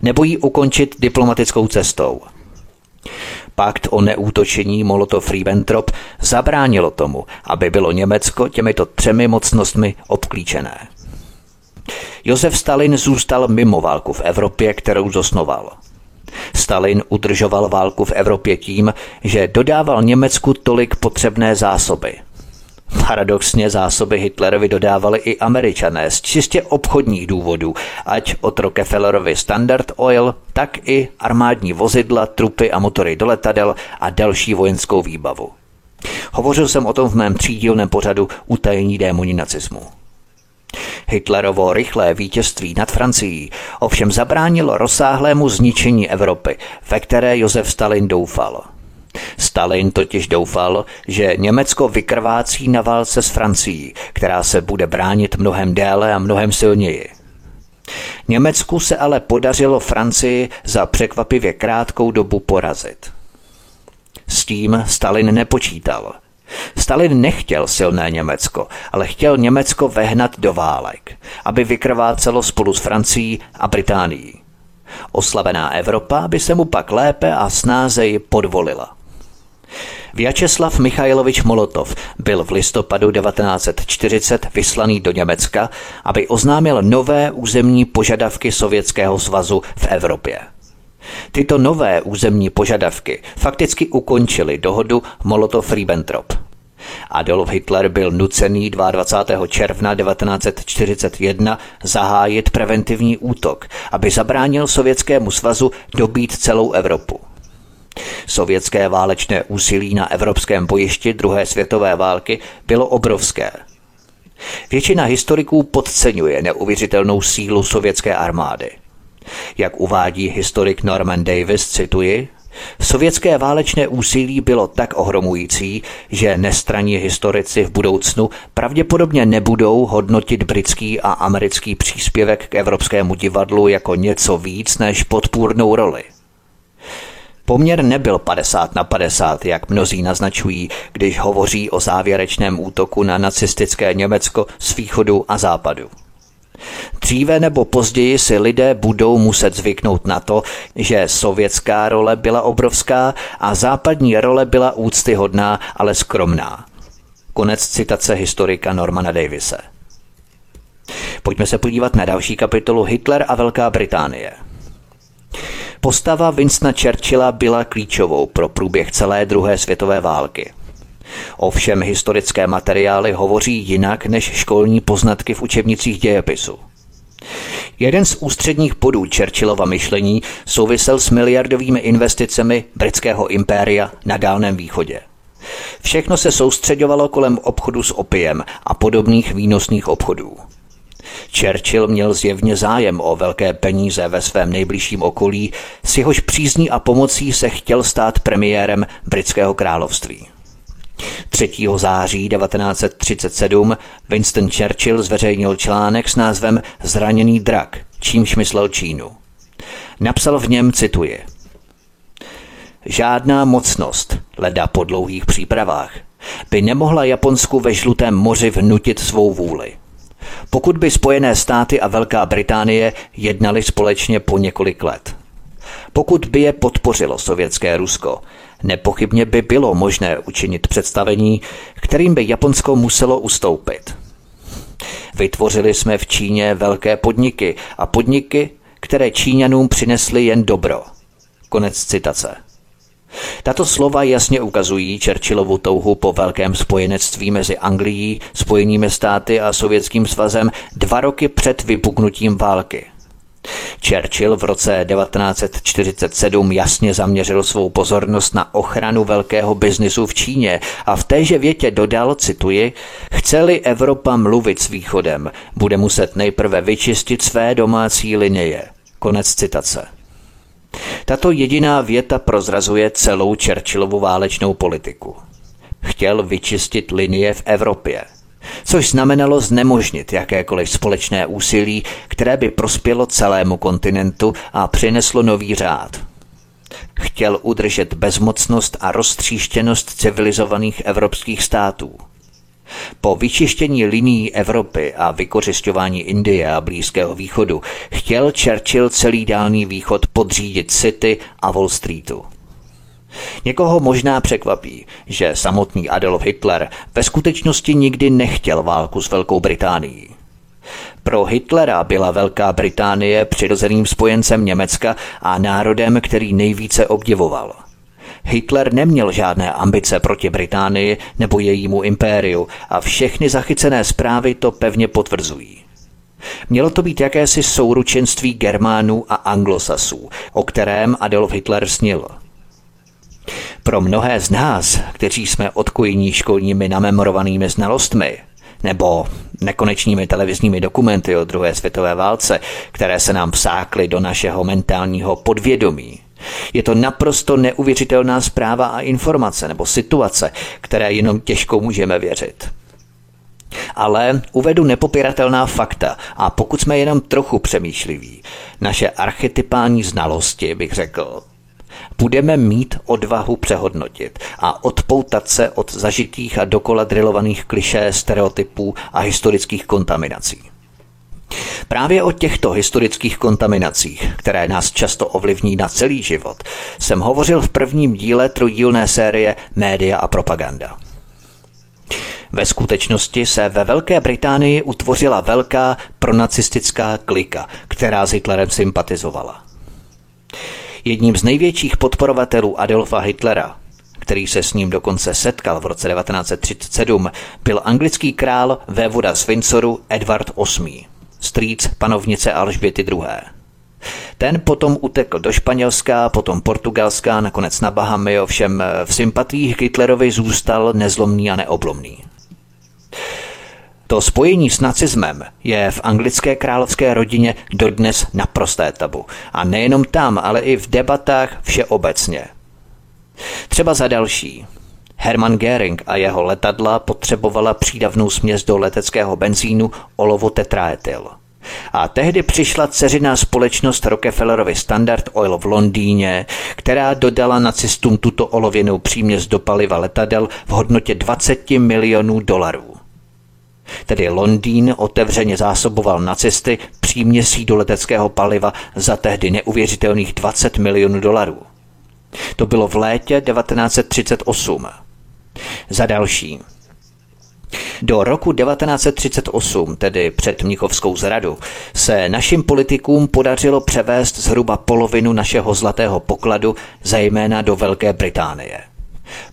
nebo ji ukončit diplomatickou cestou – Pakt o neútočení Molotov-Ribbentrop zabránilo tomu, aby bylo Německo těmito třemi mocnostmi obklíčené. Josef Stalin zůstal mimo válku v Evropě, kterou zosnoval. Stalin udržoval válku v Evropě tím, že dodával Německu tolik potřebné zásoby. Paradoxně zásoby Hitlerovi dodávali i američané z čistě obchodních důvodů, ať od Rockefellerovi Standard Oil, tak i armádní vozidla, trupy a motory do letadel a další vojenskou výbavu. Hovořil jsem o tom v mém třídílném pořadu Utajení démoni nacismu. Hitlerovo rychlé vítězství nad Francií ovšem zabránilo rozsáhlému zničení Evropy, ve které Josef Stalin doufal. Stalin totiž doufal, že Německo vykrvácí na válce s Francií, která se bude bránit mnohem déle a mnohem silněji. Německu se ale podařilo Francii za překvapivě krátkou dobu porazit. S tím Stalin nepočítal – Stalin nechtěl silné Německo, ale chtěl Německo vehnat do válek, aby vykrvácelo spolu s Francií a Británií. Oslavená Evropa by se mu pak lépe a snázeji podvolila. Vyačeslav Michailovič Molotov byl v listopadu 1940 vyslaný do Německa, aby oznámil nové územní požadavky Sovětského svazu v Evropě. Tyto nové územní požadavky fakticky ukončily dohodu Molotov-Ribbentrop. Adolf Hitler byl nucený 22. června 1941 zahájit preventivní útok, aby zabránil Sovětskému svazu dobít celou Evropu. Sovětské válečné úsilí na evropském bojišti druhé světové války bylo obrovské. Většina historiků podceňuje neuvěřitelnou sílu sovětské armády – jak uvádí historik Norman Davis, cituji, Sovětské válečné úsilí bylo tak ohromující, že nestraní historici v budoucnu pravděpodobně nebudou hodnotit britský a americký příspěvek k evropskému divadlu jako něco víc než podpůrnou roli. Poměr nebyl 50 na 50, jak mnozí naznačují, když hovoří o závěrečném útoku na nacistické Německo z východu a západu. Dříve nebo později si lidé budou muset zvyknout na to, že sovětská role byla obrovská a západní role byla úctyhodná, ale skromná. Konec citace historika Normana Davise. Pojďme se podívat na další kapitolu Hitler a Velká Británie. Postava Winstona Churchilla byla klíčovou pro průběh celé druhé světové války. Ovšem historické materiály hovoří jinak než školní poznatky v učebnicích dějepisu. Jeden z ústředních bodů Churchillova myšlení souvisel s miliardovými investicemi britského impéria na Dálném východě. Všechno se soustředovalo kolem obchodu s opiem a podobných výnosných obchodů. Churchill měl zjevně zájem o velké peníze ve svém nejbližším okolí, s jehož přízní a pomocí se chtěl stát premiérem britského království. 3. září 1937 Winston Churchill zveřejnil článek s názvem Zraněný drak, čímž myslel Čínu. Napsal v něm, cituje, Žádná mocnost, leda po dlouhých přípravách, by nemohla Japonsku ve žlutém moři vnutit svou vůli. Pokud by Spojené státy a Velká Británie jednali společně po několik let. Pokud by je podpořilo sovětské Rusko, Nepochybně by bylo možné učinit představení, kterým by Japonsko muselo ustoupit. Vytvořili jsme v Číně velké podniky a podniky, které Číňanům přinesly jen dobro. Konec citace. Tato slova jasně ukazují Churchillovu touhu po velkém spojenectví mezi Anglií, Spojenými státy a Sovětským svazem dva roky před vypuknutím války – Churchill v roce 1947 jasně zaměřil svou pozornost na ochranu velkého biznisu v Číně a v téže větě dodal, cituji, chce-li Evropa mluvit s východem, bude muset nejprve vyčistit své domácí linie. Konec citace. Tato jediná věta prozrazuje celou Churchillovu válečnou politiku. Chtěl vyčistit linie v Evropě – což znamenalo znemožnit jakékoliv společné úsilí, které by prospělo celému kontinentu a přineslo nový řád. Chtěl udržet bezmocnost a roztříštěnost civilizovaných evropských států. Po vyčištění linií Evropy a vykořišťování Indie a Blízkého východu chtěl Churchill celý dálný východ podřídit City a Wall Streetu. Někoho možná překvapí, že samotný Adolf Hitler ve skutečnosti nikdy nechtěl válku s Velkou Británií. Pro Hitlera byla Velká Británie přirozeným spojencem Německa a národem, který nejvíce obdivoval. Hitler neměl žádné ambice proti Británii nebo jejímu impériu a všechny zachycené zprávy to pevně potvrzují. Mělo to být jakési souručenství Germánů a Anglosasů, o kterém Adolf Hitler snil. Pro mnohé z nás, kteří jsme odkojení školními namemorovanými znalostmi, nebo nekonečnými televizními dokumenty o druhé světové válce, které se nám vsákly do našeho mentálního podvědomí. Je to naprosto neuvěřitelná zpráva a informace nebo situace, které jenom těžko můžeme věřit. Ale uvedu nepopiratelná fakta a pokud jsme jenom trochu přemýšliví, naše archetypální znalosti, bych řekl, budeme mít odvahu přehodnotit a odpoutat se od zažitých a dokola drilovaných klišé, stereotypů a historických kontaminací. Právě o těchto historických kontaminacích, které nás často ovlivní na celý život, jsem hovořil v prvním díle trojdílné série Média a propaganda. Ve skutečnosti se ve Velké Británii utvořila velká pronacistická klika, která s Hitlerem sympatizovala. Jedním z největších podporovatelů Adolfa Hitlera, který se s ním dokonce setkal v roce 1937, byl anglický král vévoda z Windsoru Edward VIII, strýc panovnice Alžběty II. Ten potom utekl do Španělska, potom Portugalska, nakonec na Bahamy, ovšem v sympatích Hitlerovi zůstal nezlomný a neoblomný. To spojení s nacismem je v anglické královské rodině dodnes naprosté tabu. A nejenom tam, ale i v debatách všeobecně. Třeba za další. Hermann Göring a jeho letadla potřebovala přídavnou směs do leteckého benzínu olovo tetraetyl. A tehdy přišla ceřiná společnost Rockefellerovi Standard Oil v Londýně, která dodala nacistům tuto olověnou příměs do paliva letadel v hodnotě 20 milionů dolarů. Tedy Londýn otevřeně zásoboval nacisty příměsí do leteckého paliva za tehdy neuvěřitelných 20 milionů dolarů. To bylo v létě 1938. Za další. Do roku 1938, tedy před Mnichovskou zradu, se našim politikům podařilo převést zhruba polovinu našeho zlatého pokladu, zejména do Velké Británie.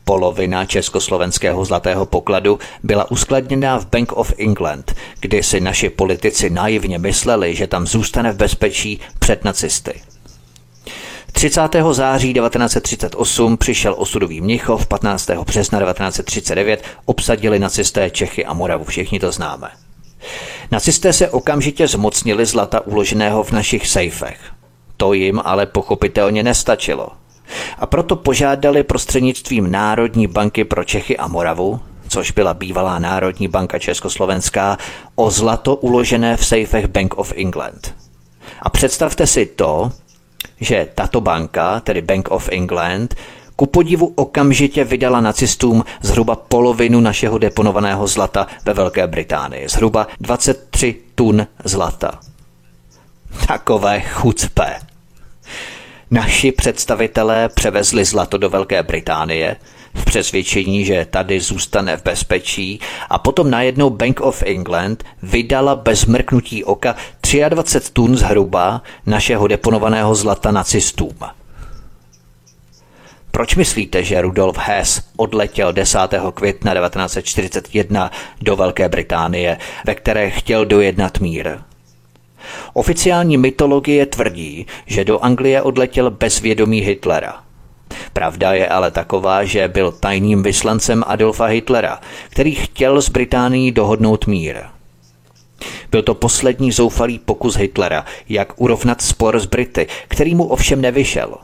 Polovina československého zlatého pokladu byla uskladněná v Bank of England, kdy si naši politici naivně mysleli, že tam zůstane v bezpečí před nacisty. 30. září 1938 přišel osudový Mnichov, 15. března 1939 obsadili nacisté Čechy a Moravu, všichni to známe. Nacisté se okamžitě zmocnili zlata uloženého v našich sejfech. To jim ale pochopitelně nestačilo – a proto požádali prostřednictvím Národní banky pro Čechy a Moravu, což byla bývalá Národní banka Československá, o zlato uložené v sejfech Bank of England. A představte si to, že tato banka, tedy Bank of England, ku podivu okamžitě vydala nacistům zhruba polovinu našeho deponovaného zlata ve Velké Británii. Zhruba 23 tun zlata. Takové chucpe. Naši představitelé převezli zlato do Velké Británie v přesvědčení, že tady zůstane v bezpečí a potom najednou Bank of England vydala bez mrknutí oka 23 tun zhruba našeho deponovaného zlata nacistům. Proč myslíte, že Rudolf Hess odletěl 10. května 1941 do Velké Británie, ve které chtěl dojednat mír? Oficiální mytologie tvrdí, že do Anglie odletěl bez vědomí Hitlera. Pravda je ale taková, že byl tajným vyslancem Adolfa Hitlera, který chtěl s Británií dohodnout mír. Byl to poslední zoufalý pokus Hitlera, jak urovnat spor s Brity, který mu ovšem nevyšel.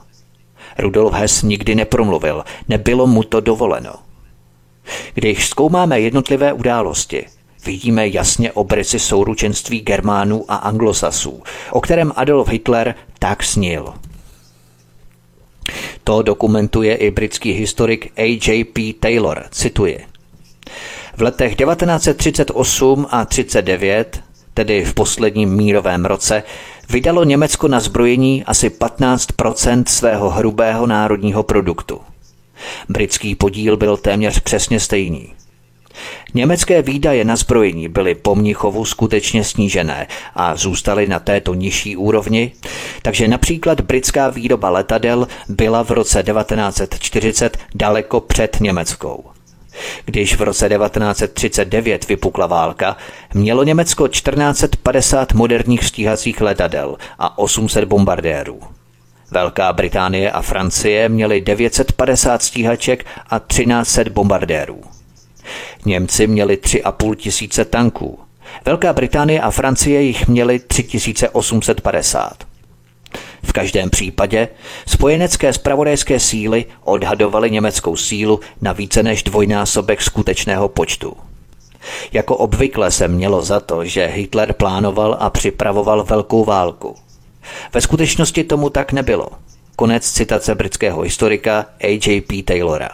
Rudolf Hess nikdy nepromluvil, nebylo mu to dovoleno. Když zkoumáme jednotlivé události, vidíme jasně obrysy souručenství Germánů a Anglosasů, o kterém Adolf Hitler tak snil. To dokumentuje i britský historik A.J.P. Taylor, cituje. V letech 1938 a 39, tedy v posledním mírovém roce, vydalo Německo na zbrojení asi 15% svého hrubého národního produktu. Britský podíl byl téměř přesně stejný. Německé výdaje na zbrojení byly po Mnichovu skutečně snížené a zůstaly na této nižší úrovni, takže například britská výroba letadel byla v roce 1940 daleko před německou. Když v roce 1939 vypukla válka, mělo Německo 1450 moderních stíhacích letadel a 800 bombardérů. Velká Británie a Francie měly 950 stíhaček a 1300 bombardérů. Němci měli 3,5 tisíce tanků. Velká Británie a Francie jich měly 3850. V každém případě spojenecké spravodajské síly odhadovaly německou sílu na více než dvojnásobek skutečného počtu. Jako obvykle se mělo za to, že Hitler plánoval a připravoval velkou válku. Ve skutečnosti tomu tak nebylo. Konec citace britského historika A.J.P. Taylora.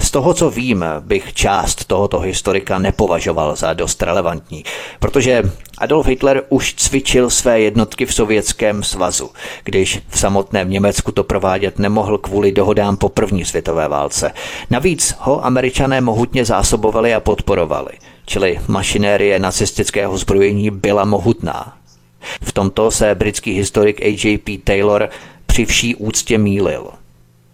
Z toho, co vím, bych část tohoto historika nepovažoval za dost relevantní, protože Adolf Hitler už cvičil své jednotky v Sovětském svazu, když v samotném Německu to provádět nemohl kvůli dohodám po první světové válce. Navíc ho američané mohutně zásobovali a podporovali, čili mašinérie nacistického zbrojení byla mohutná. V tomto se britský historik A.J.P. Taylor při vší úctě mýlil –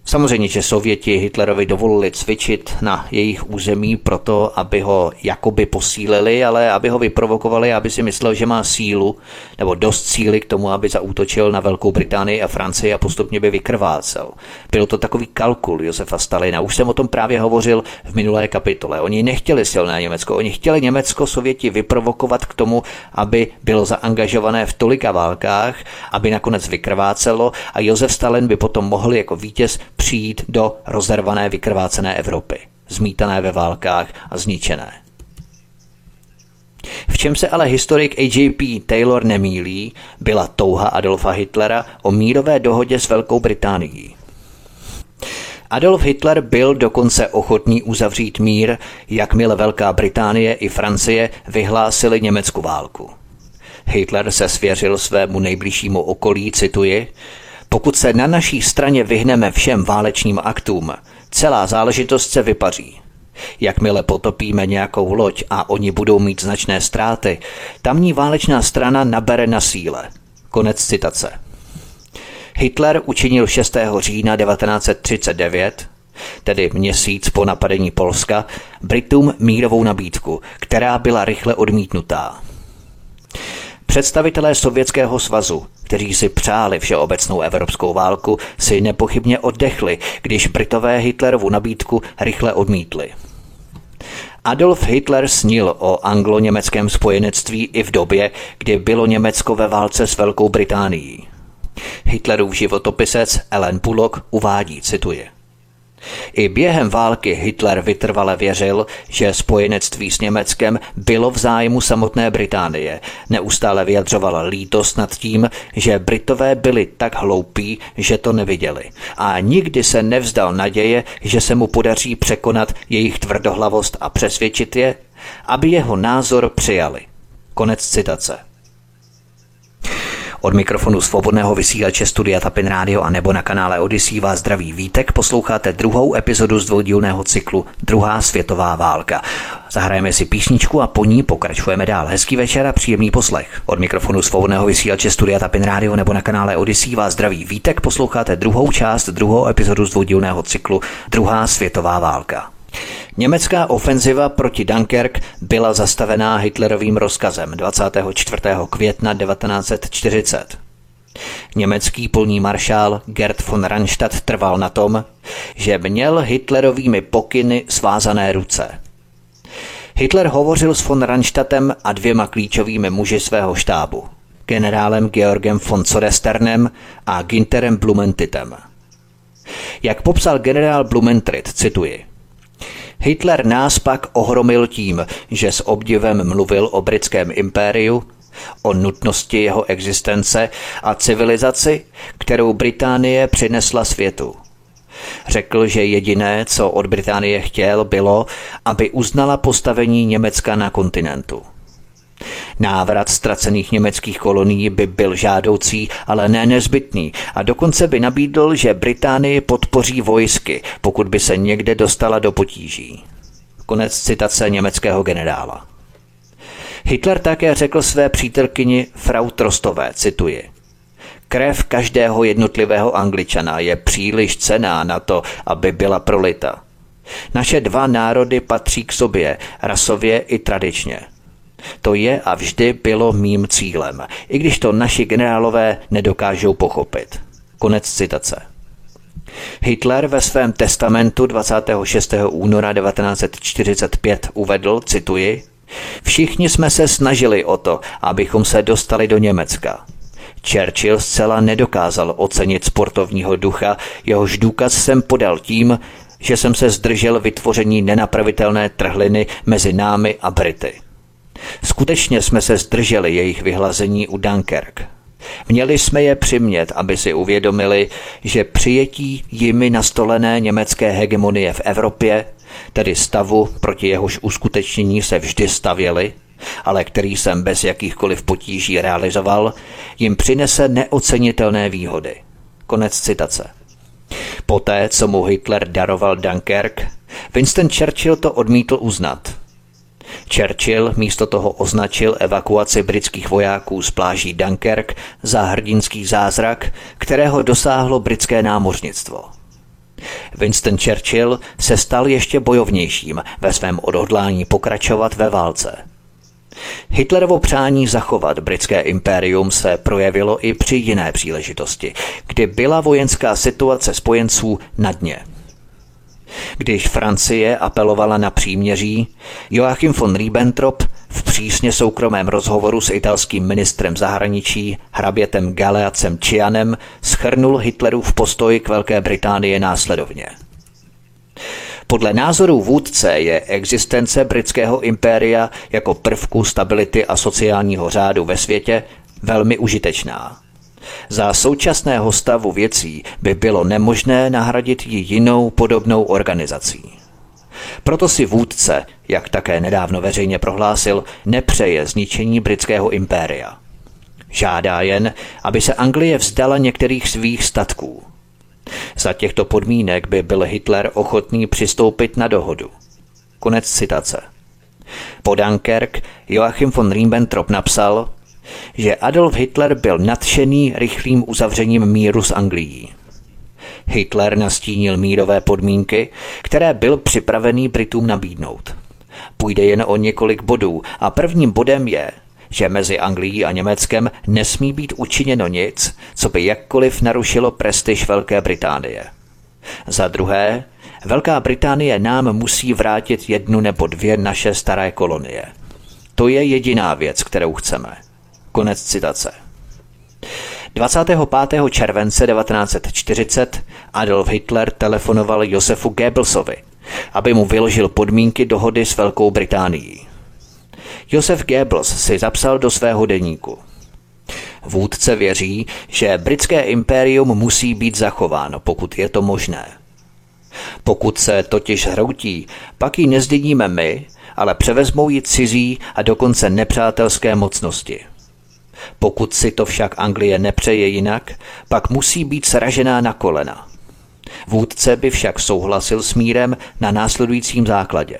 Samozřejmě, že Sověti Hitlerovi dovolili cvičit na jejich území proto, aby ho jakoby posílili, ale aby ho vyprovokovali, aby si myslel, že má sílu nebo dost síly k tomu, aby zaútočil na Velkou Británii a Francii a postupně by vykrvácel. Byl to takový kalkul Josefa Stalina. Už jsem o tom právě hovořil v minulé kapitole. Oni nechtěli silné Německo, oni chtěli Německo Sověti vyprovokovat k tomu, aby bylo zaangažované v tolika válkách, aby nakonec vykrvácelo a Josef Stalin by potom mohl jako vítěz přijít do rozervané vykrvácené Evropy, zmítané ve válkách a zničené. V čem se ale historik A.J.P. Taylor nemýlí, byla touha Adolfa Hitlera o mírové dohodě s Velkou Británií. Adolf Hitler byl dokonce ochotný uzavřít mír, jakmile Velká Británie i Francie vyhlásili Německu válku. Hitler se svěřil svému nejbližšímu okolí, cituji, pokud se na naší straně vyhneme všem válečným aktům, celá záležitost se vypaří. Jakmile potopíme nějakou loď a oni budou mít značné ztráty, tamní válečná strana nabere na síle. Konec citace. Hitler učinil 6. října 1939, tedy měsíc po napadení Polska, Britům mírovou nabídku, která byla rychle odmítnutá. Představitelé Sovětského svazu, kteří si přáli všeobecnou evropskou válku, si nepochybně oddechli, když Britové Hitlerovu nabídku rychle odmítli. Adolf Hitler snil o anglo-německém spojenectví i v době, kdy bylo Německo ve válce s Velkou Británií. Hitlerův životopisec Ellen Bullock uvádí, cituje. I během války Hitler vytrvale věřil, že spojenectví s Německem bylo v zájmu samotné Británie. Neustále vyjadřoval lítost nad tím, že Britové byli tak hloupí, že to neviděli. A nikdy se nevzdal naděje, že se mu podaří překonat jejich tvrdohlavost a přesvědčit je, aby jeho názor přijali. Konec citace. Od mikrofonu svobodného vysílače Studia Tapin Radio a nebo na kanále Odyssey vás zdraví Vítek. Posloucháte druhou epizodu z dvoudílného cyklu Druhá světová válka. Zahrajeme si písničku a po ní pokračujeme dál. Hezký večer a příjemný poslech. Od mikrofonu svobodného vysílače Studia Tapin Radio nebo na kanále Odyssey vás zdraví Vítek. Posloucháte druhou část, druhou epizodu z dvoudílného cyklu Druhá světová válka. Německá ofenziva proti Dunkerque byla zastavená Hitlerovým rozkazem 24. května 1940. Německý polní maršál Gerd von Rannstadt trval na tom, že měl Hitlerovými pokyny svázané ruce. Hitler hovořil s von Rannstadtem a dvěma klíčovými muži svého štábu, generálem Georgem von Sodesternem a Ginterem Blumentithem. Jak popsal generál Blumentritt, cituji – Hitler nás pak ohromil tím, že s obdivem mluvil o britském impériu, o nutnosti jeho existence a civilizaci, kterou Británie přinesla světu. Řekl, že jediné, co od Británie chtěl, bylo, aby uznala postavení Německa na kontinentu. Návrat ztracených německých kolonií by byl žádoucí, ale ne nezbytný a dokonce by nabídl, že Británii podpoří vojsky, pokud by se někde dostala do potíží. Konec citace německého generála. Hitler také řekl své přítelkyni Frau Trostové, cituji. Krev každého jednotlivého angličana je příliš cená na to, aby byla prolita. Naše dva národy patří k sobě, rasově i tradičně. To je a vždy bylo mým cílem, i když to naši generálové nedokážou pochopit. Konec citace. Hitler ve svém testamentu 26. února 1945 uvedl, cituji, Všichni jsme se snažili o to, abychom se dostali do Německa. Churchill zcela nedokázal ocenit sportovního ducha, jehož důkaz jsem podal tím, že jsem se zdržel vytvoření nenapravitelné trhliny mezi námi a Brity. Skutečně jsme se zdrželi jejich vyhlazení u Dunkerque. Měli jsme je přimět, aby si uvědomili, že přijetí jimi nastolené německé hegemonie v Evropě, tedy stavu, proti jehož uskutečnění se vždy stavěli, ale který jsem bez jakýchkoliv potíží realizoval, jim přinese neocenitelné výhody. Konec citace. Poté, co mu Hitler daroval Dunkerque, Winston Churchill to odmítl uznat – Churchill místo toho označil evakuaci britských vojáků z pláží Dunkerque za hrdinský zázrak, kterého dosáhlo britské námořnictvo. Winston Churchill se stal ještě bojovnějším ve svém odhodlání pokračovat ve válce. Hitlerovo přání zachovat britské impérium se projevilo i při jiné příležitosti, kdy byla vojenská situace spojenců na dně – když Francie apelovala na příměří, Joachim von Ribbentrop v přísně soukromém rozhovoru s italským ministrem zahraničí hrabětem Galeacem Čianem schrnul Hitlerův postoj k Velké Británii následovně. Podle názorů vůdce je existence britského impéria jako prvku stability a sociálního řádu ve světě velmi užitečná. Za současného stavu věcí by bylo nemožné nahradit ji jinou podobnou organizací. Proto si vůdce, jak také nedávno veřejně prohlásil, nepřeje zničení britského impéria. Žádá jen, aby se Anglie vzdala některých svých statků. Za těchto podmínek by byl Hitler ochotný přistoupit na dohodu. Konec citace. Po Dunkerque Joachim von Ribbentrop napsal, že Adolf Hitler byl nadšený rychlým uzavřením míru s Anglií. Hitler nastínil mírové podmínky, které byl připravený Britům nabídnout. Půjde jen o několik bodů a prvním bodem je, že mezi Anglií a Německem nesmí být učiněno nic, co by jakkoliv narušilo prestiž Velké Británie. Za druhé, Velká Británie nám musí vrátit jednu nebo dvě naše staré kolonie. To je jediná věc, kterou chceme. Konec citace. 25. července 1940 Adolf Hitler telefonoval Josefu Goebbelsovi, aby mu vyložil podmínky dohody s Velkou Británií. Josef Goebbels si zapsal do svého deníku. Vůdce věří, že britské impérium musí být zachováno, pokud je to možné. Pokud se totiž hroutí, pak ji nezdědíme my, ale převezmou ji cizí a dokonce nepřátelské mocnosti – pokud si to však Anglie nepřeje jinak, pak musí být sražená na kolena. Vůdce by však souhlasil s mírem na následujícím základě.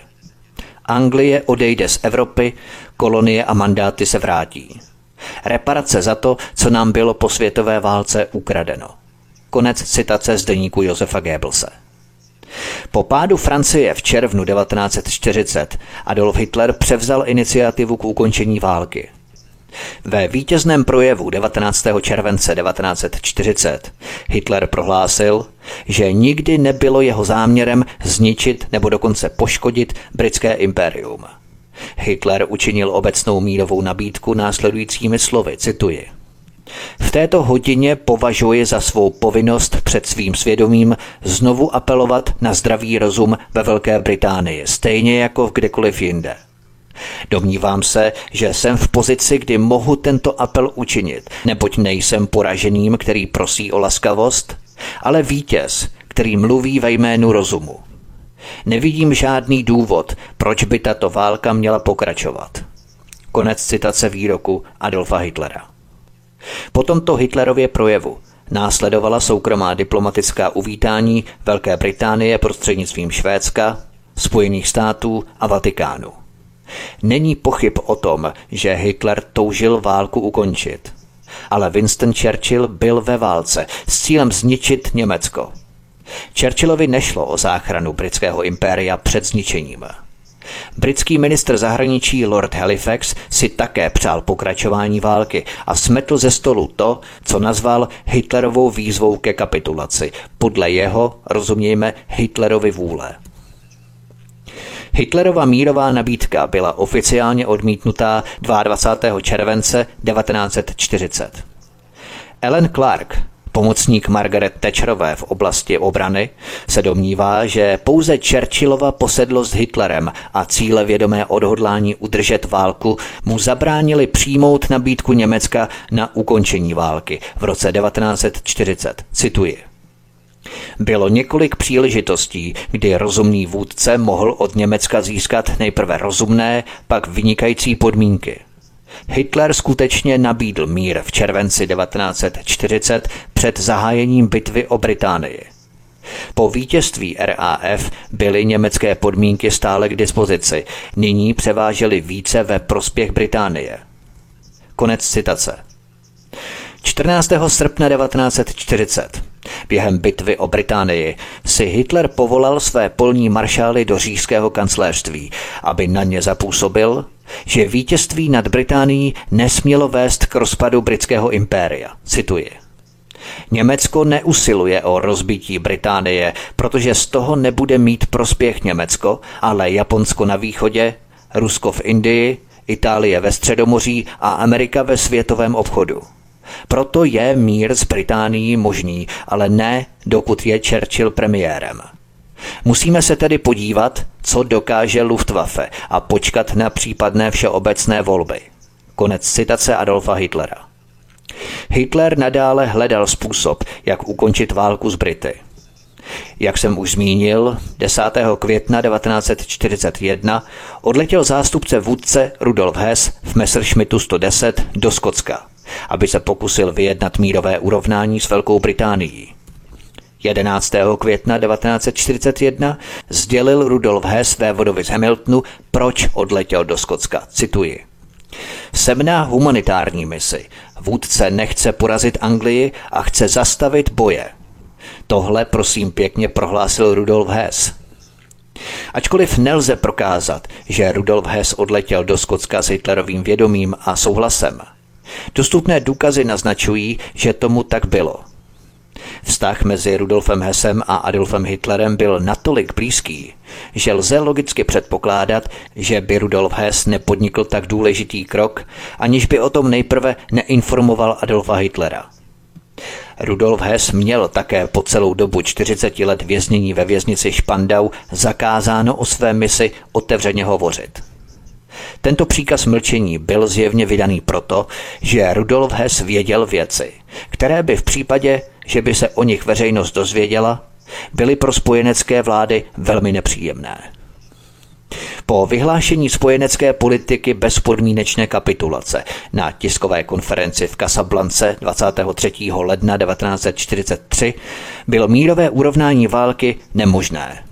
Anglie odejde z Evropy, kolonie a mandáty se vrátí. Reparace za to, co nám bylo po světové válce ukradeno. Konec citace z deníku Josefa Goebbelse. Po pádu Francie v červnu 1940 Adolf Hitler převzal iniciativu k ukončení války – ve vítězném projevu 19. července 1940 Hitler prohlásil, že nikdy nebylo jeho záměrem zničit nebo dokonce poškodit britské impérium. Hitler učinil obecnou mírovou nabídku následujícími slovy, cituji. V této hodině považuji za svou povinnost před svým svědomím znovu apelovat na zdravý rozum ve Velké Británii, stejně jako v kdekoliv jinde. Domnívám se, že jsem v pozici, kdy mohu tento apel učinit, neboť nejsem poraženým, který prosí o laskavost, ale vítěz, který mluví ve jménu rozumu. Nevidím žádný důvod, proč by tato válka měla pokračovat. Konec citace výroku Adolfa Hitlera. Po tomto Hitlerově projevu následovala soukromá diplomatická uvítání Velké Británie prostřednictvím Švédska, Spojených států a Vatikánu. Není pochyb o tom, že Hitler toužil válku ukončit. Ale Winston Churchill byl ve válce s cílem zničit Německo. Churchillovi nešlo o záchranu britského impéria před zničením. Britský ministr zahraničí Lord Halifax si také přál pokračování války a smetl ze stolu to, co nazval Hitlerovou výzvou ke kapitulaci, podle jeho, rozumějme, Hitlerovi vůle. Hitlerova mírová nabídka byla oficiálně odmítnutá 22. července 1940. Ellen Clark, pomocník Margaret Thatcherové v oblasti obrany, se domnívá, že pouze Churchillova posedlost Hitlerem a cíle vědomé odhodlání udržet válku mu zabránili přijmout nabídku Německa na ukončení války v roce 1940. Cituji. Bylo několik příležitostí, kdy rozumný vůdce mohl od Německa získat nejprve rozumné, pak vynikající podmínky. Hitler skutečně nabídl mír v červenci 1940 před zahájením bitvy o Británii. Po vítězství RAF byly německé podmínky stále k dispozici, nyní převážely více ve prospěch Británie. Konec citace. 14. srpna 1940 Během bitvy o Británii si Hitler povolal své polní maršály do říšského kancléřství, aby na ně zapůsobil, že vítězství nad Británií nesmělo vést k rozpadu britského impéria. Cituji. Německo neusiluje o rozbití Británie, protože z toho nebude mít prospěch Německo, ale Japonsko na východě, Rusko v Indii, Itálie ve Středomoří a Amerika ve světovém obchodu. Proto je mír s Británií možný, ale ne, dokud je Churchill premiérem. Musíme se tedy podívat, co dokáže Luftwaffe a počkat na případné všeobecné volby. Konec citace Adolfa Hitlera. Hitler nadále hledal způsob, jak ukončit válku s Brity. Jak jsem už zmínil, 10. května 1941 odletěl zástupce vůdce Rudolf Hess v Messerschmittu 110 do Skotska aby se pokusil vyjednat mírové urovnání s Velkou Británií. 11. května 1941 sdělil Rudolf Hess vévodovi z Hamiltonu, proč odletěl do Skotska. Cituji. Jsem na humanitární misi. Vůdce nechce porazit Anglii a chce zastavit boje. Tohle prosím pěkně prohlásil Rudolf Hess. Ačkoliv nelze prokázat, že Rudolf Hess odletěl do Skotska s Hitlerovým vědomím a souhlasem, Dostupné důkazy naznačují, že tomu tak bylo. Vztah mezi Rudolfem Hesem a Adolfem Hitlerem byl natolik blízký, že lze logicky předpokládat, že by Rudolf Hess nepodnikl tak důležitý krok, aniž by o tom nejprve neinformoval Adolfa Hitlera. Rudolf Hess měl také po celou dobu 40 let věznění ve věznici Špandau zakázáno o své misi otevřeně hovořit. Tento příkaz mlčení byl zjevně vydaný proto, že Rudolf Hess věděl věci, které by v případě, že by se o nich veřejnost dozvěděla, byly pro spojenecké vlády velmi nepříjemné. Po vyhlášení spojenecké politiky bezpodmínečné kapitulace na tiskové konferenci v Casablance 23. ledna 1943 bylo mírové urovnání války nemožné.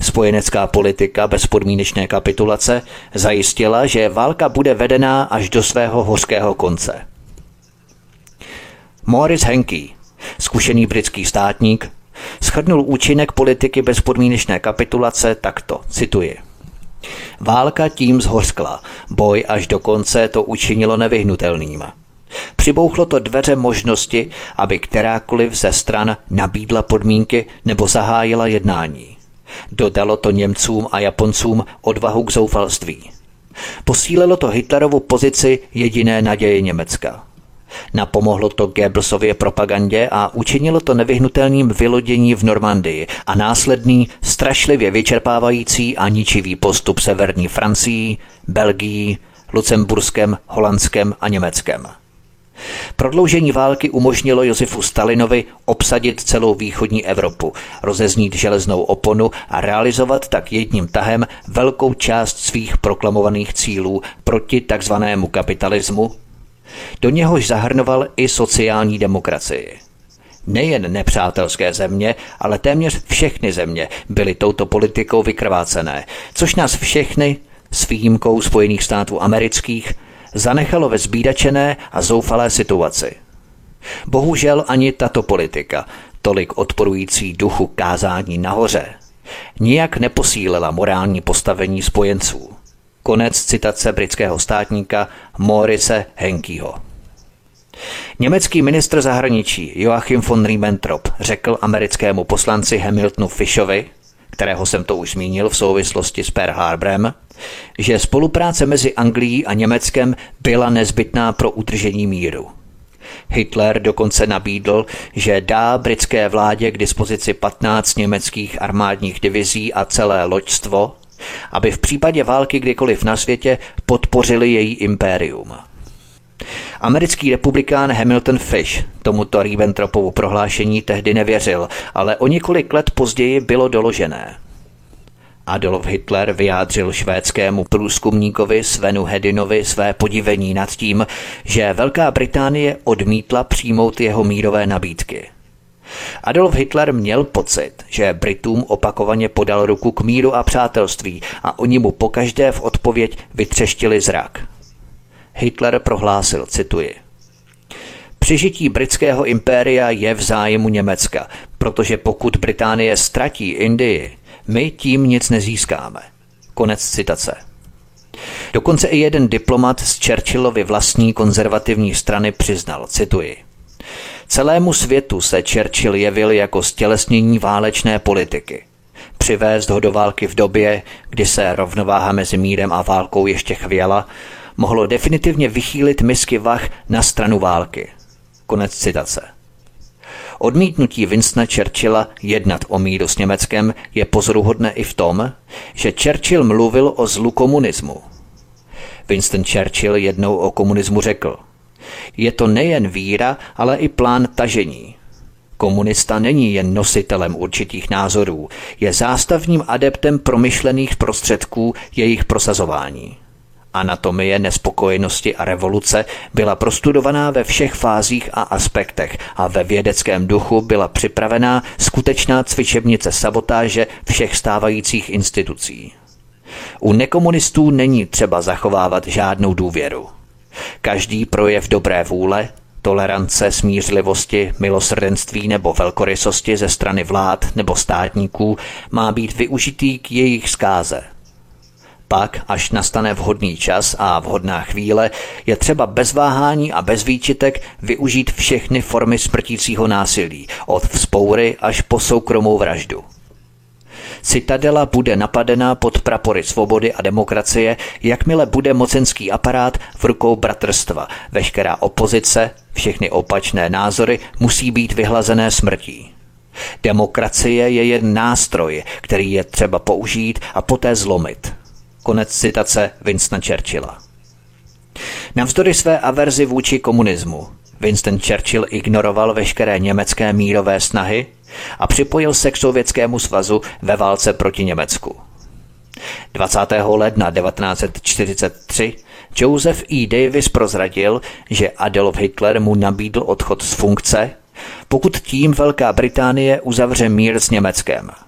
Spojenecká politika bezpodmínečné kapitulace zajistila, že válka bude vedená až do svého hořkého konce. Morris Henke, zkušený britský státník, schrnul účinek politiky bezpodmínečné kapitulace takto, cituji. Válka tím zhořkla, boj až do konce to učinilo nevyhnutelným. Přibouchlo to dveře možnosti, aby kterákoliv ze stran nabídla podmínky nebo zahájila jednání. Dodalo to Němcům a Japoncům odvahu k zoufalství. Posílilo to Hitlerovu pozici jediné naděje Německa. Napomohlo to Goebbelsově propagandě a učinilo to nevyhnutelným vylodění v Normandii a následný, strašlivě vyčerpávající a ničivý postup severní Francii, Belgii, Lucemburskem, Holandskem a Německem. Prodloužení války umožnilo Josefu Stalinovi obsadit celou východní Evropu, rozeznít železnou oponu a realizovat tak jedním tahem velkou část svých proklamovaných cílů proti takzvanému kapitalismu, do něhož zahrnoval i sociální demokracii. Nejen nepřátelské země, ale téměř všechny země byly touto politikou vykrvácené, což nás všechny, s výjimkou Spojených států amerických, zanechalo ve zbídačené a zoufalé situaci. Bohužel ani tato politika, tolik odporující duchu kázání nahoře, nijak neposílila morální postavení spojenců. Konec citace britského státníka Morise Henkyho. Německý ministr zahraničí Joachim von Ribbentrop řekl americkému poslanci Hamiltonu Fishovi, kterého jsem to už zmínil v souvislosti s Pearl Harborem, že spolupráce mezi Anglií a Německem byla nezbytná pro udržení míru. Hitler dokonce nabídl, že dá britské vládě k dispozici 15 německých armádních divizí a celé loďstvo, aby v případě války kdykoliv na světě podpořili její impérium. Americký republikán Hamilton Fish tomuto Ribbentropovu prohlášení tehdy nevěřil, ale o několik let později bylo doložené. Adolf Hitler vyjádřil švédskému průzkumníkovi Svenu Hedinovi své podivení nad tím, že Velká Británie odmítla přijmout jeho mírové nabídky. Adolf Hitler měl pocit, že Britům opakovaně podal ruku k míru a přátelství a oni mu pokaždé v odpověď vytřeštili zrak. Hitler prohlásil, cituji, Přežití britského impéria je v zájmu Německa, protože pokud Británie ztratí Indii, my tím nic nezískáme. Konec citace. Dokonce i jeden diplomat z Churchillovy vlastní konzervativní strany přiznal, cituji, Celému světu se Churchill jevil jako stělesnění válečné politiky. Přivést ho do války v době, kdy se rovnováha mezi mírem a válkou ještě chvěla, mohlo definitivně vychýlit misky vach na stranu války. Konec citace. Odmítnutí Winstona Churchilla jednat o míru s Německem je pozoruhodné i v tom, že Churchill mluvil o zlu komunismu. Winston Churchill jednou o komunismu řekl Je to nejen víra, ale i plán tažení. Komunista není jen nositelem určitých názorů, je zástavním adeptem promyšlených prostředků jejich prosazování. Anatomie nespokojenosti a revoluce byla prostudovaná ve všech fázích a aspektech a ve vědeckém duchu byla připravená skutečná cvičebnice sabotáže všech stávajících institucí. U nekomunistů není třeba zachovávat žádnou důvěru. Každý projev dobré vůle, tolerance, smířlivosti, milosrdenství nebo velkorysosti ze strany vlád nebo státníků má být využitý k jejich zkáze – pak, až nastane vhodný čas a vhodná chvíle, je třeba bez váhání a bez výčitek využít všechny formy smrtícího násilí, od vzpoury až po soukromou vraždu. Citadela bude napadena pod prapory svobody a demokracie, jakmile bude mocenský aparát v rukou bratrstva. Veškerá opozice, všechny opačné názory musí být vyhlazené smrtí. Demokracie je jen nástroj, který je třeba použít a poté zlomit. Konec citace Winstona Churchilla. Navzdory své averzi vůči komunismu, Winston Churchill ignoroval veškeré německé mírové snahy a připojil se k Sovětskému svazu ve válce proti Německu. 20. ledna 1943 Joseph E. Davis prozradil, že Adolf Hitler mu nabídl odchod z funkce, pokud tím Velká Británie uzavře mír s Německem –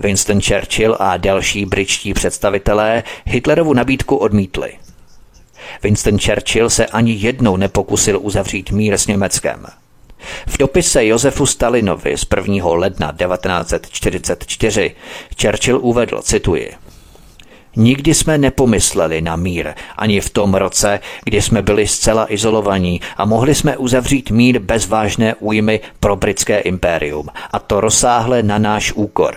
Winston Churchill a další britští představitelé Hitlerovu nabídku odmítli. Winston Churchill se ani jednou nepokusil uzavřít mír s Německem. V dopise Josefu Stalinovi z 1. ledna 1944 Churchill uvedl, cituji, Nikdy jsme nepomysleli na mír, ani v tom roce, kdy jsme byli zcela izolovaní a mohli jsme uzavřít mír bez vážné újmy pro britské impérium, a to rozsáhle na náš úkor.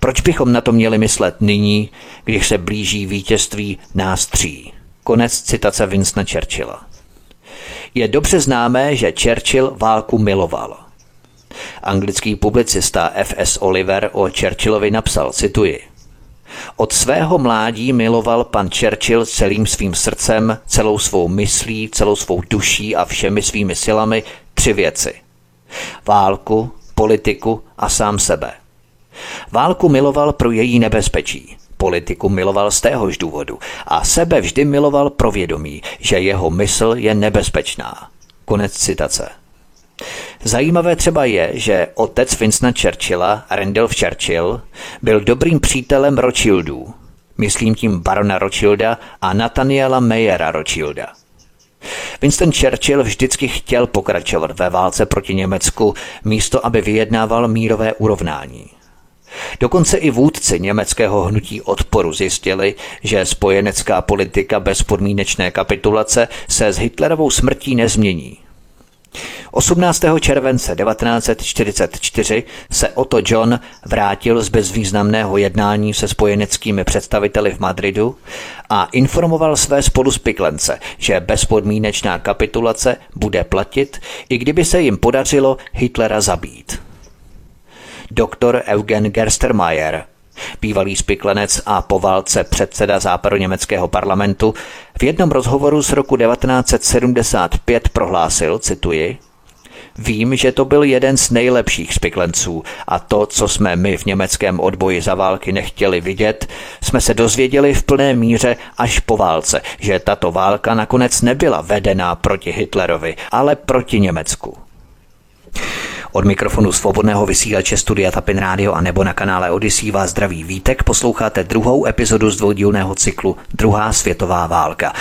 Proč bychom na to měli myslet nyní, když se blíží vítězství nás tří? Konec citace Winstona Churchilla. Je dobře známé, že Churchill válku miloval. Anglický publicista F.S. Oliver o Churchillovi napsal, cituji, od svého mládí miloval pan Churchill celým svým srdcem, celou svou myslí, celou svou duší a všemi svými silami tři věci. Válku, politiku a sám sebe. Válku miloval pro její nebezpečí. Politiku miloval z téhož důvodu a sebe vždy miloval pro vědomí, že jeho mysl je nebezpečná. Konec citace. Zajímavé třeba je, že otec Winstona Churchilla, Randolph Churchill, byl dobrým přítelem Rothschildů, myslím tím barona Rothschilda a Nathaniela Mayera Rothschilda. Winston Churchill vždycky chtěl pokračovat ve válce proti Německu, místo aby vyjednával mírové urovnání. Dokonce i vůdci německého hnutí odporu zjistili, že spojenecká politika bezpodmínečné kapitulace se s Hitlerovou smrtí nezmění. 18. července 1944 se Otto John vrátil z bezvýznamného jednání se spojeneckými představiteli v Madridu a informoval své spoluspiklence, že bezpodmínečná kapitulace bude platit, i kdyby se jim podařilo Hitlera zabít doktor Eugen Gerstermayer, bývalý spiklenec a po válce předseda západoněmeckého parlamentu, v jednom rozhovoru z roku 1975 prohlásil, cituji, Vím, že to byl jeden z nejlepších spiklenců a to, co jsme my v německém odboji za války nechtěli vidět, jsme se dozvěděli v plné míře až po válce, že tato válka nakonec nebyla vedená proti Hitlerovi, ale proti Německu. Od mikrofonu svobodného vysílače Studia Tapin Radio a nebo na kanále Odyssey vás zdraví Vítek. Posloucháte druhou epizodu z dvoudílného cyklu Druhá světová válka.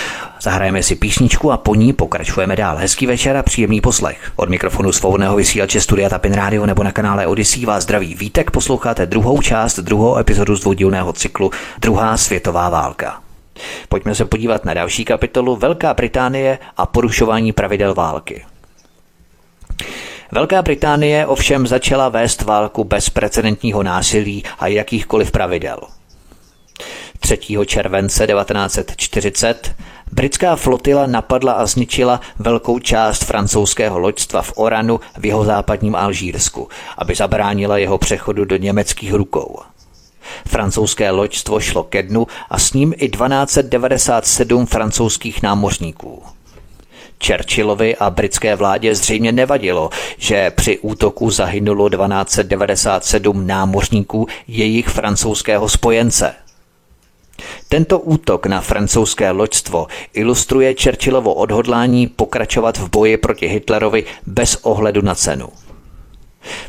Zahrajeme si písničku a po ní pokračujeme dál. Hezký večer a příjemný poslech. Od mikrofonu svobodného vysílače Studia Tapin Radio nebo na kanále Odyssey vás zdraví Vítek. Posloucháte druhou část, druhou epizodu z dvoudílného cyklu Druhá světová válka. Pojďme se podívat na další kapitolu Velká Británie a porušování pravidel války. Velká Británie ovšem začala vést válku bez precedentního násilí a jakýchkoliv pravidel. 3. července 1940 britská flotila napadla a zničila velkou část francouzského loďstva v Oranu v jeho západním Alžírsku, aby zabránila jeho přechodu do německých rukou. Francouzské loďstvo šlo ke dnu a s ním i 1297 francouzských námořníků. Churchillovi a britské vládě zřejmě nevadilo, že při útoku zahynulo 1297 námořníků jejich francouzského spojence. Tento útok na francouzské loďstvo ilustruje Churchillovo odhodlání pokračovat v boji proti Hitlerovi bez ohledu na cenu.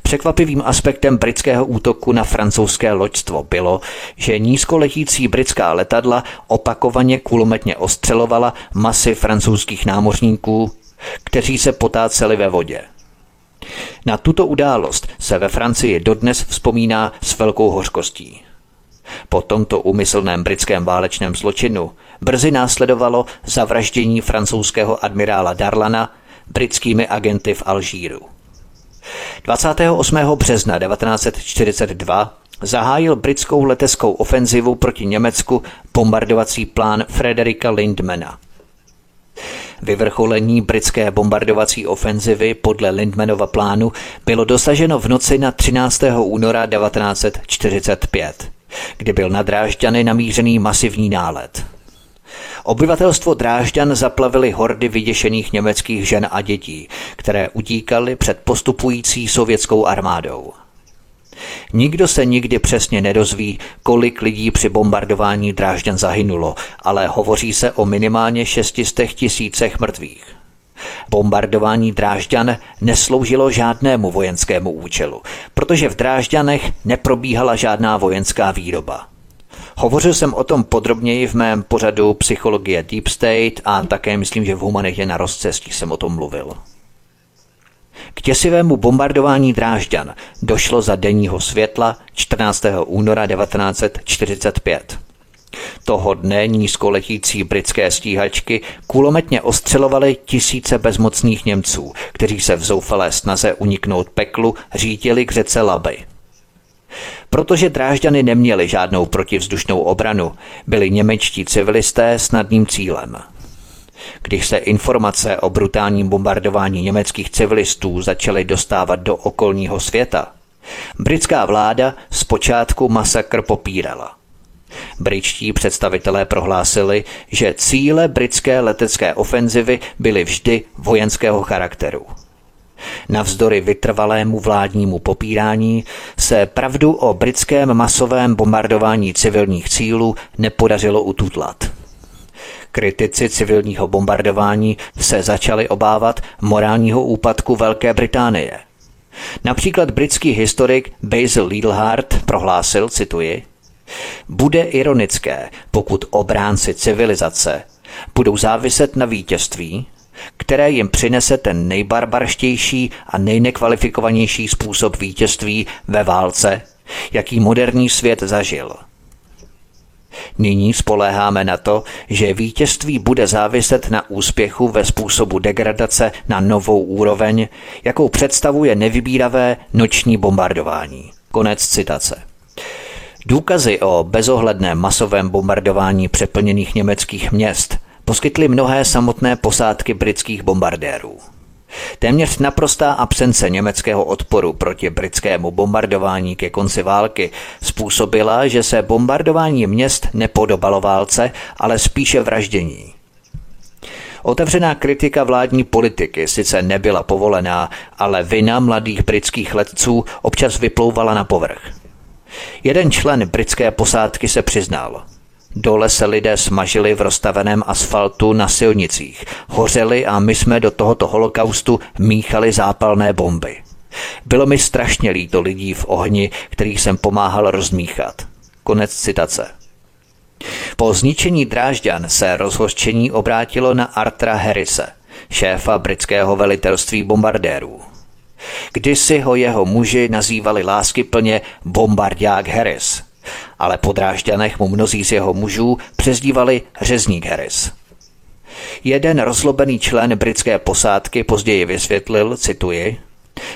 Překvapivým aspektem britského útoku na francouzské loďstvo bylo, že nízkoletící britská letadla opakovaně kulometně ostřelovala masy francouzských námořníků, kteří se potáceli ve vodě. Na tuto událost se ve Francii dodnes vzpomíná s velkou hořkostí. Po tomto úmyslném britském válečném zločinu brzy následovalo zavraždění francouzského admirála Darlana britskými agenty v Alžíru. 28. března 1942 zahájil britskou leteckou ofenzivu proti Německu bombardovací plán Frederika Lindmana. Vyvrcholení britské bombardovací ofenzivy podle Lindmanova plánu bylo dosaženo v noci na 13. února 1945, kdy byl na Drážďany namířený masivní nálet. Obyvatelstvo Drážďan zaplavili hordy vyděšených německých žen a dětí, které utíkaly před postupující sovětskou armádou. Nikdo se nikdy přesně nedozví, kolik lidí při bombardování Drážďan zahynulo, ale hovoří se o minimálně 600 tisícech mrtvých. Bombardování Drážďan nesloužilo žádnému vojenskému účelu, protože v Drážďanech neprobíhala žádná vojenská výroba. Hovořil jsem o tom podrobněji v mém pořadu Psychologie Deep State a také myslím, že v Humanitě na rozcestí jsem o tom mluvil. K těsivému bombardování Drážďan došlo za denního světla 14. února 1945. Toho dne nízkoletící britské stíhačky kulometně ostřelovaly tisíce bezmocných Němců, kteří se v zoufalé snaze uniknout peklu řítili k řece Laby. Protože Drážďany neměli žádnou protivzdušnou obranu, byli němečtí civilisté snadným cílem. Když se informace o brutálním bombardování německých civilistů začaly dostávat do okolního světa, britská vláda zpočátku masakr popírala. Britští představitelé prohlásili, že cíle britské letecké ofenzivy byly vždy vojenského charakteru – Navzdory vytrvalému vládnímu popírání se pravdu o britském masovém bombardování civilních cílů nepodařilo ututlat. Kritici civilního bombardování se začali obávat morálního úpadku Velké Británie. Například britský historik Basil Lidlhart prohlásil, cituji, bude ironické, pokud obránci civilizace budou záviset na vítězství, které jim přinese ten nejbarbarštější a nejnekvalifikovanější způsob vítězství ve válce, jaký moderní svět zažil. Nyní spoléháme na to, že vítězství bude záviset na úspěchu ve způsobu degradace na novou úroveň, jakou představuje nevybíravé noční bombardování. Konec citace. Důkazy o bezohledném masovém bombardování přeplněných německých měst poskytly mnohé samotné posádky britských bombardérů. Téměř naprostá absence německého odporu proti britskému bombardování ke konci války způsobila, že se bombardování měst nepodobalo válce, ale spíše vraždění. Otevřená kritika vládní politiky sice nebyla povolená, ale vina mladých britských letců občas vyplouvala na povrch. Jeden člen britské posádky se přiznal. Dole se lidé smažili v rozstaveném asfaltu na silnicích, hořeli a my jsme do tohoto holokaustu míchali zápalné bomby. Bylo mi strašně líto lidí v ohni, kterých jsem pomáhal rozmíchat. Konec citace. Po zničení Drážďan se rozhořčení obrátilo na Artra Harrise, šéfa britského velitelství bombardérů. Kdysi ho jeho muži nazývali láskyplně bombardák Harris, ale po Drážďanech mu mnozí z jeho mužů přezdívali řezník Harris. Jeden rozlobený člen britské posádky později vysvětlil, cituji,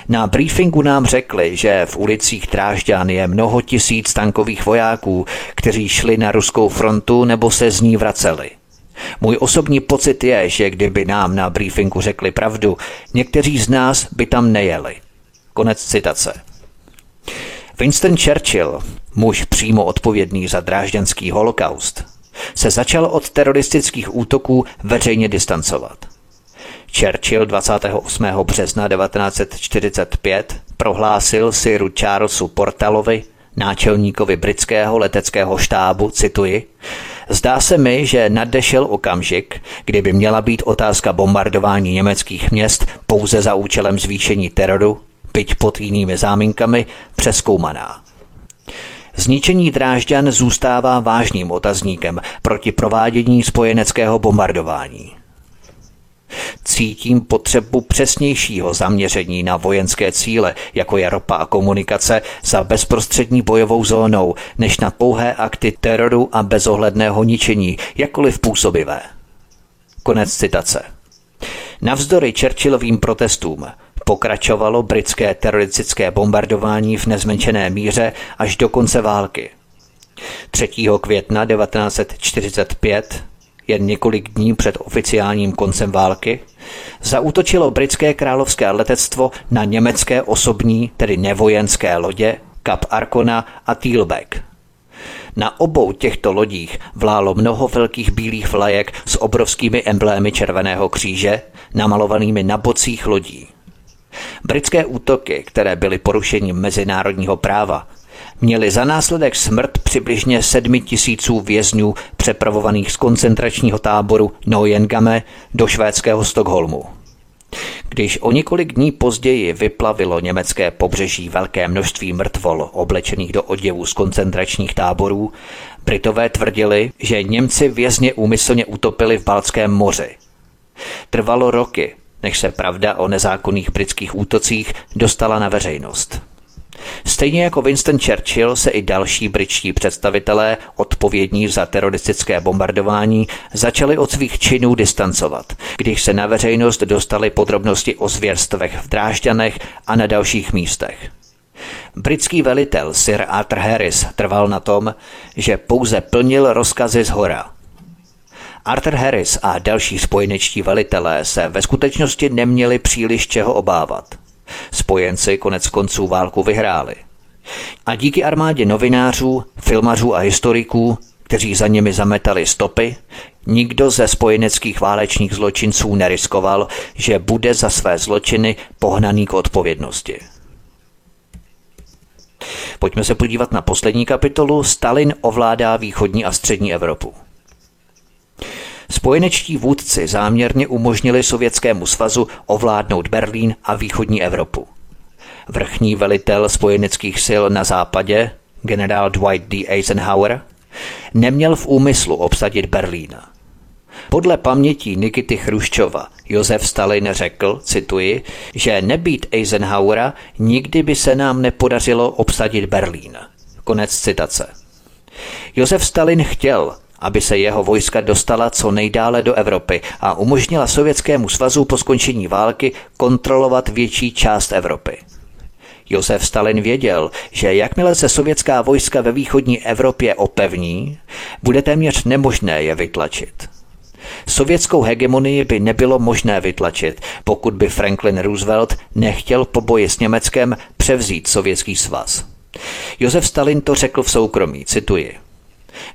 na briefingu nám řekli, že v ulicích Drážďan je mnoho tisíc tankových vojáků, kteří šli na ruskou frontu nebo se z ní vraceli. Můj osobní pocit je, že kdyby nám na briefingu řekli pravdu, někteří z nás by tam nejeli. Konec citace. Winston Churchill, muž přímo odpovědný za drážďanský holokaust, se začal od teroristických útoků veřejně distancovat. Churchill 28. března 1945 prohlásil Siru Charlesu Portalovi, náčelníkovi britského leteckého štábu, cituji, Zdá se mi, že nadešel okamžik, kdyby měla být otázka bombardování německých měst pouze za účelem zvýšení teroru, byť pod jinými záminkami, přeskoumaná. Zničení Drážďan zůstává vážným otazníkem proti provádění spojeneckého bombardování. Cítím potřebu přesnějšího zaměření na vojenské cíle, jako je ropa a komunikace, za bezprostřední bojovou zónou, než na pouhé akty teroru a bezohledného ničení, jakkoliv působivé. Konec citace. Navzdory Churchillovým protestům pokračovalo britské teroristické bombardování v nezmenšené míře až do konce války. 3. května 1945 jen několik dní před oficiálním koncem války, zaútočilo britské královské letectvo na německé osobní, tedy nevojenské lodě Kap Arkona a Thielbeck. Na obou těchto lodích vlálo mnoho velkých bílých vlajek s obrovskými emblémy Červeného kříže, namalovanými na bocích lodí. Britské útoky, které byly porušením mezinárodního práva, měli za následek smrt přibližně sedmi tisíců vězňů přepravovaných z koncentračního táboru Neuengame do švédského Stockholmu. Když o několik dní později vyplavilo německé pobřeží velké množství mrtvol oblečených do oděvů z koncentračních táborů, Britové tvrdili, že Němci vězně úmyslně utopili v Balckém moři. Trvalo roky, než se pravda o nezákonných britských útocích dostala na veřejnost. Stejně jako Winston Churchill se i další britští představitelé odpovědní za teroristické bombardování začali od svých činů distancovat, když se na veřejnost dostaly podrobnosti o zvěrstvech v Drážďanech a na dalších místech. Britský velitel Sir Arthur Harris trval na tom, že pouze plnil rozkazy z hora. Arthur Harris a další spojenečtí velitelé se ve skutečnosti neměli příliš čeho obávat – Spojenci konec konců válku vyhráli. A díky armádě novinářů, filmařů a historiků, kteří za nimi zametali stopy, nikdo ze spojeneckých válečných zločinců neriskoval, že bude za své zločiny pohnaný k odpovědnosti. Pojďme se podívat na poslední kapitolu. Stalin ovládá východní a střední Evropu. Spojenečtí vůdci záměrně umožnili Sovětskému svazu ovládnout Berlín a východní Evropu. Vrchní velitel spojeneckých sil na západě, generál Dwight D. Eisenhower, neměl v úmyslu obsadit Berlín. Podle pamětí Nikity Chruščova Josef Stalin řekl, cituji, že nebýt Eisenhowera, nikdy by se nám nepodařilo obsadit Berlín. Konec citace. Josef Stalin chtěl, aby se jeho vojska dostala co nejdále do Evropy a umožnila Sovětskému svazu po skončení války kontrolovat větší část Evropy. Josef Stalin věděl, že jakmile se sovětská vojska ve východní Evropě opevní, bude téměř nemožné je vytlačit. Sovětskou hegemonii by nebylo možné vytlačit, pokud by Franklin Roosevelt nechtěl po boji s Německem převzít Sovětský svaz. Josef Stalin to řekl v soukromí, cituji.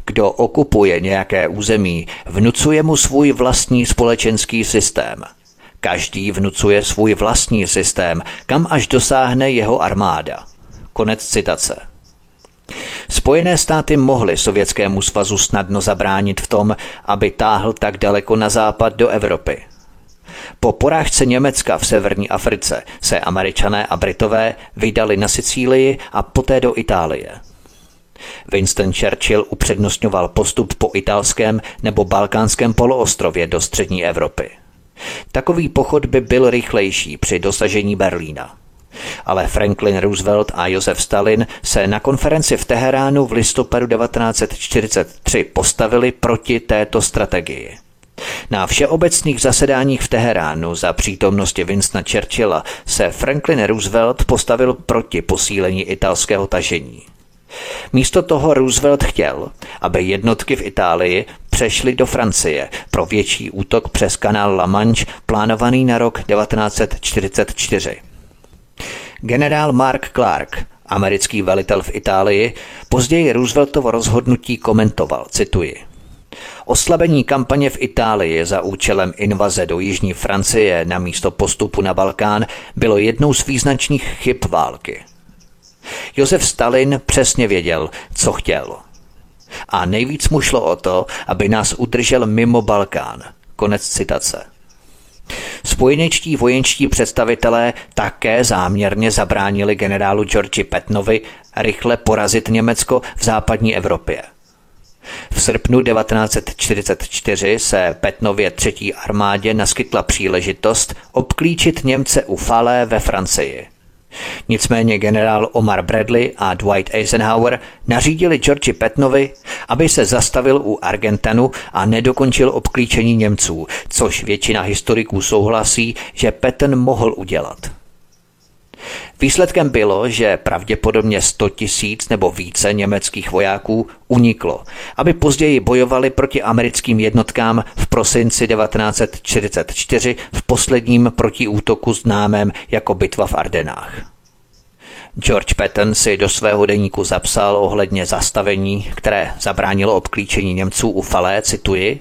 Kdo okupuje nějaké území, vnucuje mu svůj vlastní společenský systém. Každý vnucuje svůj vlastní systém, kam až dosáhne jeho armáda. Konec citace. Spojené státy mohly Sovětskému svazu snadno zabránit v tom, aby táhl tak daleko na západ do Evropy. Po porážce Německa v severní Africe se američané a Britové vydali na Sicílii a poté do Itálie. Winston Churchill upřednostňoval postup po italském nebo balkánském poloostrově do střední Evropy. Takový pochod by byl rychlejší při dosažení Berlína. Ale Franklin Roosevelt a Josef Stalin se na konferenci v Teheránu v listopadu 1943 postavili proti této strategii. Na všeobecných zasedáních v Teheránu za přítomnosti Winstona Churchilla se Franklin Roosevelt postavil proti posílení italského tažení. Místo toho Roosevelt chtěl, aby jednotky v Itálii přešly do Francie pro větší útok přes kanál La Manche plánovaný na rok 1944. Generál Mark Clark, americký velitel v Itálii, později Rooseveltovo rozhodnutí komentoval, cituji. Oslabení kampaně v Itálii za účelem invaze do jižní Francie na místo postupu na Balkán bylo jednou z význačných chyb války. Josef Stalin přesně věděl, co chtěl. A nejvíc mu šlo o to, aby nás udržel mimo Balkán. Konec citace. Spojenečtí vojenští představitelé také záměrně zabránili generálu Georgi Petnovi rychle porazit Německo v západní Evropě. V srpnu 1944 se Petnově třetí armádě naskytla příležitost obklíčit Němce u Falé ve Francii. Nicméně generál Omar Bradley a Dwight Eisenhower nařídili Georgi Petnovi, aby se zastavil u Argentanu a nedokončil obklíčení Němců, což většina historiků souhlasí, že Patton mohl udělat. Výsledkem bylo, že pravděpodobně 100 tisíc nebo více německých vojáků uniklo, aby později bojovali proti americkým jednotkám v prosinci 1944 v posledním protiútoku známém jako bitva v Ardenách. George Patton si do svého deníku zapsal ohledně zastavení, které zabránilo obklíčení Němců u Falé, cituji,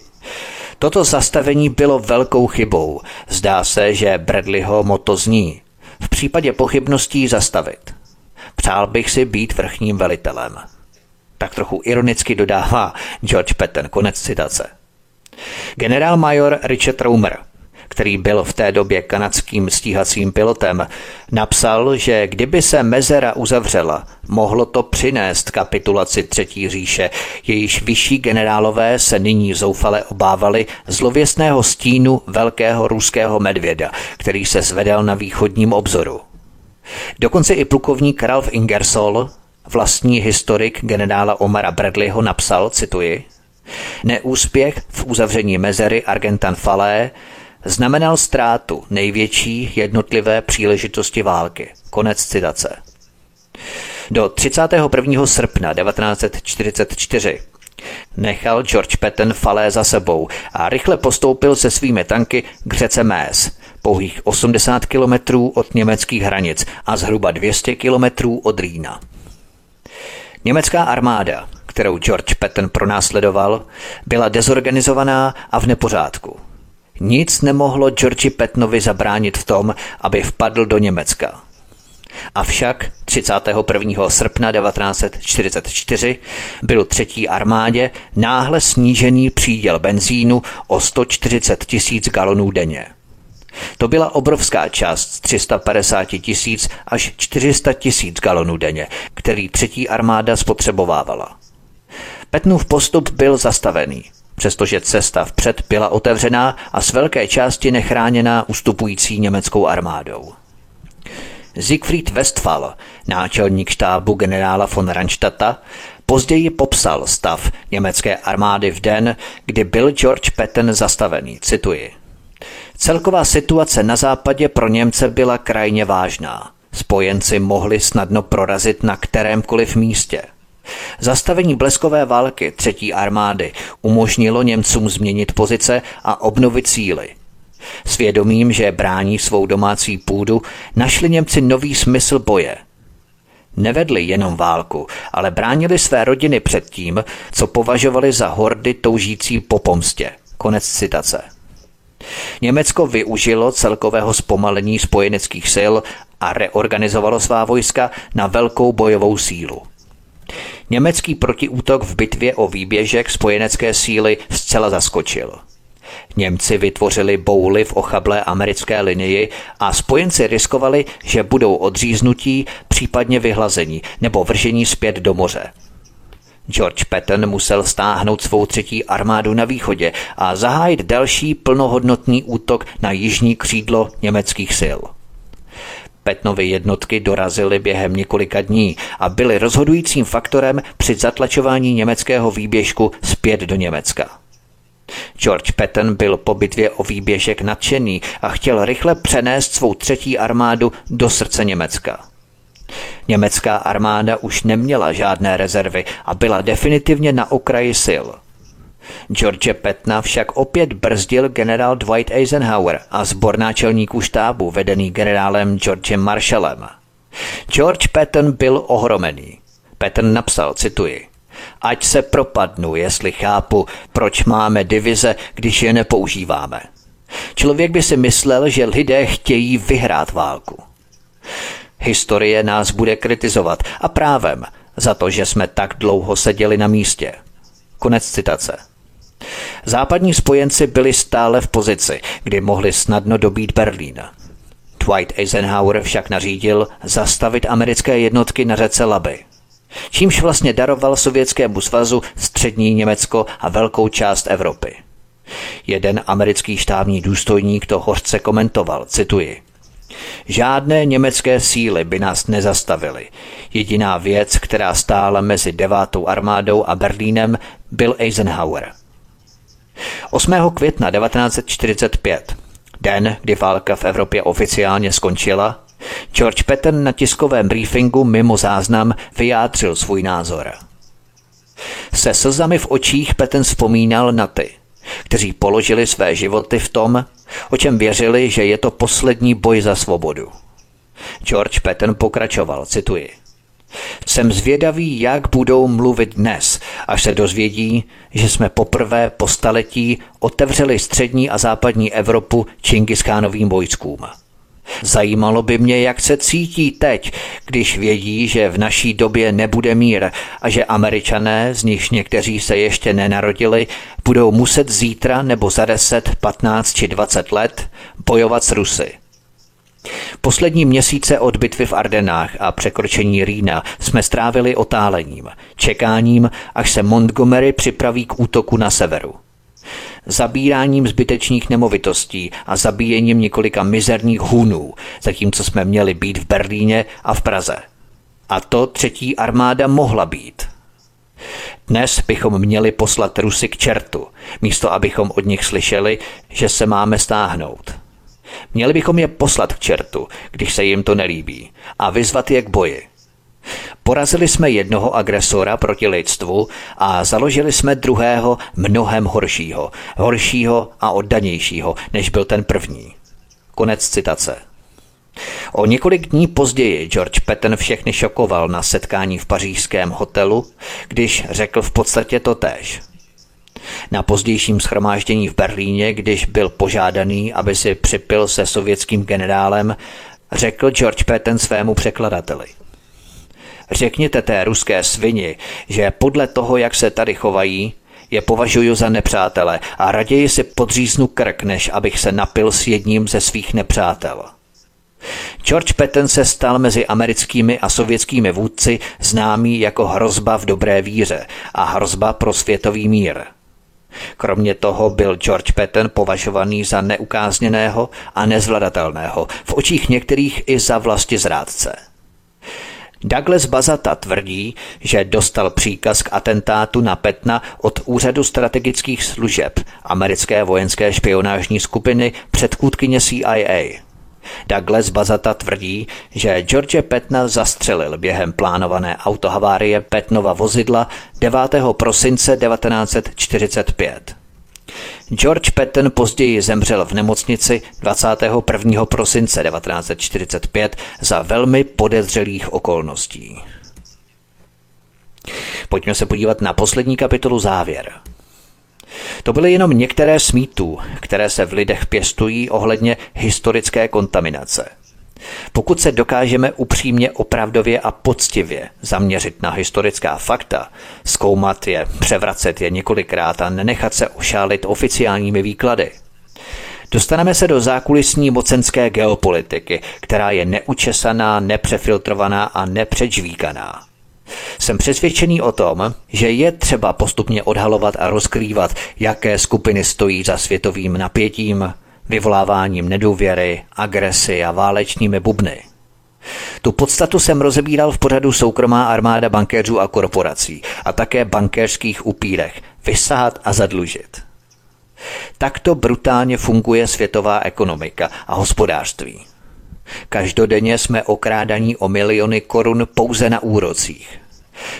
Toto zastavení bylo velkou chybou. Zdá se, že Bradleyho moto zní v případě pochybností zastavit. Přál bych si být vrchním velitelem. Tak trochu ironicky dodává George Patton, konec citace. Generál major Richard Romer – který byl v té době kanadským stíhacím pilotem, napsal, že kdyby se mezera uzavřela, mohlo to přinést kapitulaci Třetí říše, jejíž vyšší generálové se nyní zoufale obávali zlověstného stínu velkého ruského medvěda, který se zvedal na východním obzoru. Dokonce i plukovník Ralph Ingersoll, vlastní historik generála Omara Bradleyho napsal, cituji, Neúspěch v uzavření mezery Argentan Falé znamenal ztrátu největší jednotlivé příležitosti války. Konec citace. Do 31. srpna 1944 nechal George Patton falé za sebou a rychle postoupil se svými tanky k řece Més, pouhých 80 kilometrů od německých hranic a zhruba 200 kilometrů od Rýna. Německá armáda, kterou George Patton pronásledoval, byla dezorganizovaná a v nepořádku – nic nemohlo Georgi Petnovi zabránit v tom, aby vpadl do Německa. Avšak 31. srpna 1944 byl třetí armádě náhle snížený příděl benzínu o 140 tisíc galonů denně. To byla obrovská část z 350 tisíc až 400 tisíc galonů denně, který třetí armáda spotřebovávala. Petnův postup byl zastavený, přestože cesta vpřed byla otevřená a z velké části nechráněná ustupující německou armádou. Siegfried Westphal, náčelník štábu generála von Randstadta, později popsal stav německé armády v den, kdy byl George Patton zastavený. Cituji. Celková situace na západě pro Němce byla krajně vážná. Spojenci mohli snadno prorazit na kterémkoliv místě. Zastavení bleskové války třetí armády umožnilo Němcům změnit pozice a obnovit síly. Svědomím, že brání svou domácí půdu, našli Němci nový smysl boje. Nevedli jenom válku, ale bránili své rodiny před tím, co považovali za hordy toužící po pomstě. Konec citace. Německo využilo celkového zpomalení spojeneckých sil a reorganizovalo svá vojska na velkou bojovou sílu. Německý protiútok v bitvě o výběžek spojenecké síly zcela zaskočil. Němci vytvořili bouly v ochablé americké linii a spojenci riskovali, že budou odříznutí, případně vyhlazení nebo vržení zpět do moře. George Patton musel stáhnout svou třetí armádu na východě a zahájit další plnohodnotný útok na jižní křídlo německých sil. Petnovy jednotky dorazily během několika dní a byly rozhodujícím faktorem při zatlačování německého výběžku zpět do Německa. George Patton byl po bitvě o výběžek nadšený a chtěl rychle přenést svou třetí armádu do srdce Německa. Německá armáda už neměla žádné rezervy a byla definitivně na okraji sil. George Petna však opět brzdil generál Dwight Eisenhower a zbor náčelníků štábu vedený generálem Georgem Marshallem. George Patton byl ohromený. Patton napsal, cituji, Ať se propadnu, jestli chápu, proč máme divize, když je nepoužíváme. Člověk by si myslel, že lidé chtějí vyhrát válku. Historie nás bude kritizovat a právem za to, že jsme tak dlouho seděli na místě. Konec citace. Západní spojenci byli stále v pozici, kdy mohli snadno dobít Berlín. Dwight Eisenhower však nařídil zastavit americké jednotky na řece Laby. Čímž vlastně daroval Sovětskému svazu střední Německo a velkou část Evropy. Jeden americký štábní důstojník to hořce komentoval, cituji. Žádné německé síly by nás nezastavily. Jediná věc, která stála mezi devátou armádou a Berlínem, byl Eisenhower. 8. května 1945, den, kdy válka v Evropě oficiálně skončila, George Patton na tiskovém briefingu mimo záznam vyjádřil svůj názor. Se slzami v očích Patton vzpomínal na ty, kteří položili své životy v tom, o čem věřili, že je to poslední boj za svobodu. George Patton pokračoval, cituji. Jsem zvědavý, jak budou mluvit dnes, až se dozvědí, že jsme poprvé po staletí otevřeli střední a západní Evropu Čingischánovým vojskům. Zajímalo by mě, jak se cítí teď, když vědí, že v naší době nebude mír a že američané, z nichž někteří se ještě nenarodili, budou muset zítra nebo za 10, 15 či 20 let bojovat s Rusy. Poslední měsíce od bitvy v Ardenách a překročení Rýna jsme strávili otálením, čekáním, až se Montgomery připraví k útoku na severu zabíráním zbytečných nemovitostí a zabíjením několika mizerných hunů, zatímco jsme měli být v Berlíně a v Praze. A to třetí armáda mohla být. Dnes bychom měli poslat Rusy k čertu, místo abychom od nich slyšeli, že se máme stáhnout. Měli bychom je poslat k čertu, když se jim to nelíbí, a vyzvat je k boji. Porazili jsme jednoho agresora proti lidstvu a založili jsme druhého mnohem horšího, horšího a oddanějšího, než byl ten první. Konec citace. O několik dní později George Patton všechny šokoval na setkání v pařížském hotelu, když řekl v podstatě to též. Na pozdějším schromáždění v Berlíně, když byl požádaný, aby si připil se sovětským generálem, řekl George Patton svému překladateli. Řekněte té ruské svini, že podle toho, jak se tady chovají, je považuji za nepřátele a raději si podříznu krk, než abych se napil s jedním ze svých nepřátel. George Patton se stal mezi americkými a sovětskými vůdci známý jako hrozba v dobré víře a hrozba pro světový mír. Kromě toho byl George Patton považovaný za neukázněného a nezvladatelného, v očích některých i za vlasti zrádce. Douglas Bazata tvrdí, že dostal příkaz k atentátu na Petna od Úřadu strategických služeb americké vojenské špionážní skupiny předchůdkyně CIA. Douglas Bazata tvrdí, že George Petna zastřelil během plánované autohavárie Petnova vozidla 9. prosince 1945. George Patton později zemřel v nemocnici 21. prosince 1945 za velmi podezřelých okolností. Pojďme se podívat na poslední kapitolu závěr. To byly jenom některé z mýtů, které se v lidech pěstují ohledně historické kontaminace – pokud se dokážeme upřímně, opravdově a poctivě zaměřit na historická fakta, zkoumat je, převracet je několikrát a nenechat se ošálit oficiálními výklady, Dostaneme se do zákulisní mocenské geopolitiky, která je neučesaná, nepřefiltrovaná a nepředžvíkaná. Jsem přesvědčený o tom, že je třeba postupně odhalovat a rozkrývat, jaké skupiny stojí za světovým napětím, vyvoláváním nedůvěry, agresy a válečními bubny. Tu podstatu jsem rozebíral v pořadu soukromá armáda bankéřů a korporací a také bankéřských upírech vysahat a zadlužit. Takto brutálně funguje světová ekonomika a hospodářství. Každodenně jsme okrádaní o miliony korun pouze na úrocích.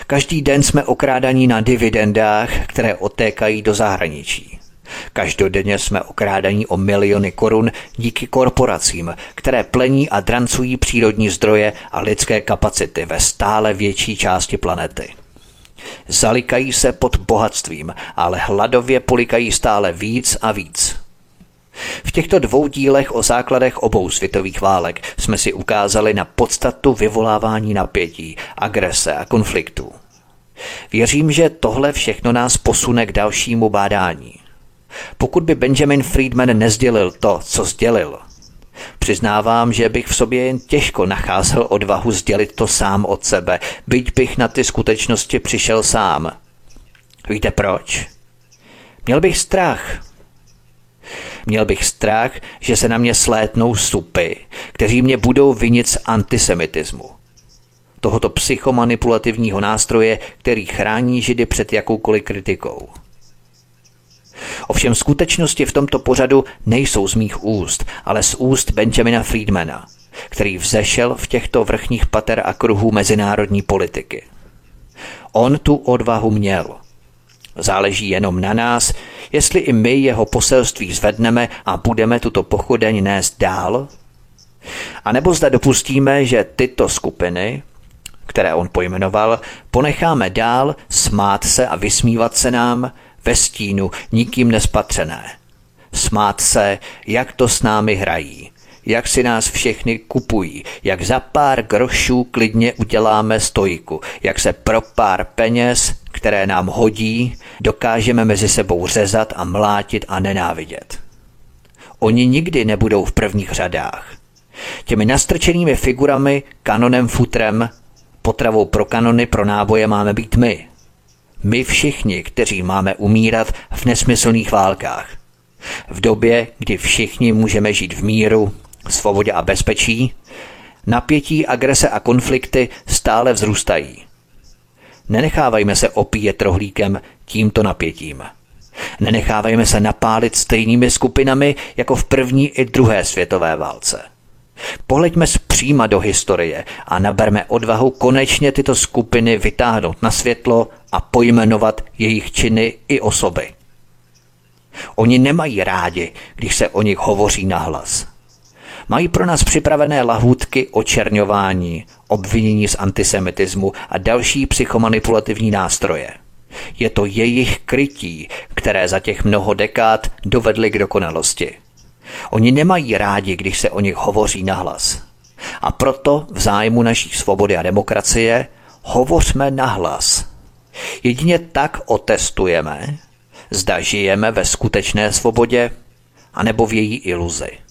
Každý den jsme okrádaní na dividendách, které otékají do zahraničí. Každodenně jsme okrádaní o miliony korun díky korporacím, které plení a drancují přírodní zdroje a lidské kapacity ve stále větší části planety. Zalikají se pod bohatstvím, ale hladově polikají stále víc a víc. V těchto dvou dílech o základech obou světových válek jsme si ukázali na podstatu vyvolávání napětí, agrese a konfliktů. Věřím, že tohle všechno nás posune k dalšímu bádání. Pokud by Benjamin Friedman nezdělil to, co sdělil, Přiznávám, že bych v sobě jen těžko nacházel odvahu sdělit to sám od sebe, byť bych na ty skutečnosti přišel sám. Víte proč? Měl bych strach. Měl bych strach, že se na mě slétnou supy, kteří mě budou vinit z antisemitismu. Tohoto psychomanipulativního nástroje, který chrání židy před jakoukoliv kritikou. Ovšem skutečnosti v tomto pořadu nejsou z mých úst, ale z úst Benjamina Friedmana, který vzešel v těchto vrchních pater a kruhů mezinárodní politiky. On tu odvahu měl. Záleží jenom na nás, jestli i my jeho poselství zvedneme a budeme tuto pochodeň nést dál, a nebo zda dopustíme, že tyto skupiny, které on pojmenoval, ponecháme dál smát se a vysmívat se nám, ve stínu, nikým nespatřené. Smát se, jak to s námi hrají, jak si nás všechny kupují, jak za pár grošů klidně uděláme stojku, jak se pro pár peněz, které nám hodí, dokážeme mezi sebou řezat a mlátit a nenávidět. Oni nikdy nebudou v prvních řadách. Těmi nastrčenými figurami, kanonem futrem, potravou pro kanony pro náboje máme být my. My všichni, kteří máme umírat v nesmyslných válkách. V době, kdy všichni můžeme žít v míru, svobodě a bezpečí, napětí, agrese a konflikty stále vzrůstají. Nenechávajme se opíjet rohlíkem tímto napětím. Nenechávajme se napálit stejnými skupinami jako v první i druhé světové válce. Pohleďme zpříma do historie a naberme odvahu konečně tyto skupiny vytáhnout na světlo a pojmenovat jejich činy i osoby. Oni nemají rádi, když se o nich hovoří nahlas. Mají pro nás připravené lahůdky očerňování, obvinění z antisemitismu a další psychomanipulativní nástroje. Je to jejich krytí, které za těch mnoho dekád dovedly k dokonalosti. Oni nemají rádi, když se o nich hovoří nahlas. A proto v zájmu naší svobody a demokracie hovořme nahlas. Jedině tak otestujeme, zda žijeme ve skutečné svobodě, anebo v její iluzi.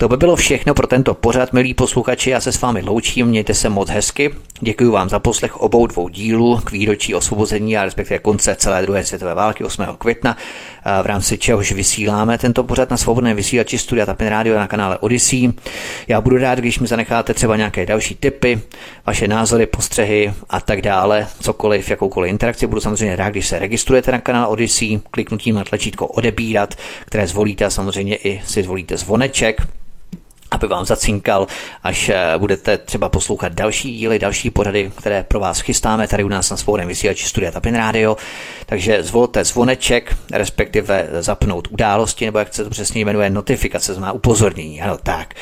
To by bylo všechno pro tento pořad, milí posluchači. Já se s vámi loučím, mějte se moc hezky. Děkuji vám za poslech obou dvou dílů k výročí osvobození a respektive konce celé druhé světové války 8. května, v rámci čehož vysíláme tento pořad na svobodné vysílači Studia Tapin Radio na kanále Odyssey. Já budu rád, když mi zanecháte třeba nějaké další tipy, vaše názory, postřehy a tak dále, cokoliv, jakoukoliv interakci. Budu samozřejmě rád, když se registrujete na kanál Odyssey, kliknutím na tlačítko odebírat, které zvolíte a samozřejmě i si zvolíte zvoneček, aby vám zacinkal, až eh, budete třeba poslouchat další díly, další pořady, které pro vás chystáme tady u nás na svobodném vysílači Studia Tapin Radio. Takže zvolte zvoneček, respektive zapnout události, nebo jak se to přesně jmenuje, notifikace, znamená upozornění. Ano, tak.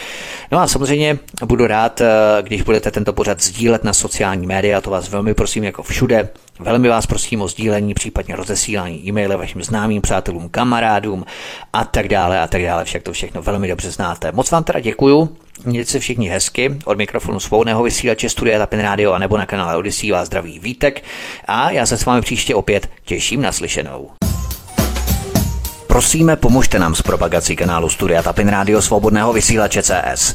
No a samozřejmě budu rád, eh, když budete tento pořad sdílet na sociální média, to vás velmi prosím jako všude. Velmi vás prosím o sdílení, případně rozesílání e-maily vašim známým, přátelům, kamarádům a tak dále a tak dále. Však to všechno velmi dobře znáte. Moc vám teda děkuju. Mějte se všichni hezky. Od mikrofonu svobodného vysílače Studia Tapin Radio a nebo na kanále Odyssey vás zdraví Vítek a já se s vámi příště opět těším na slyšenou. Prosíme, pomožte nám s propagací kanálu Studia Tapin Radio Svobodného vysílače CS.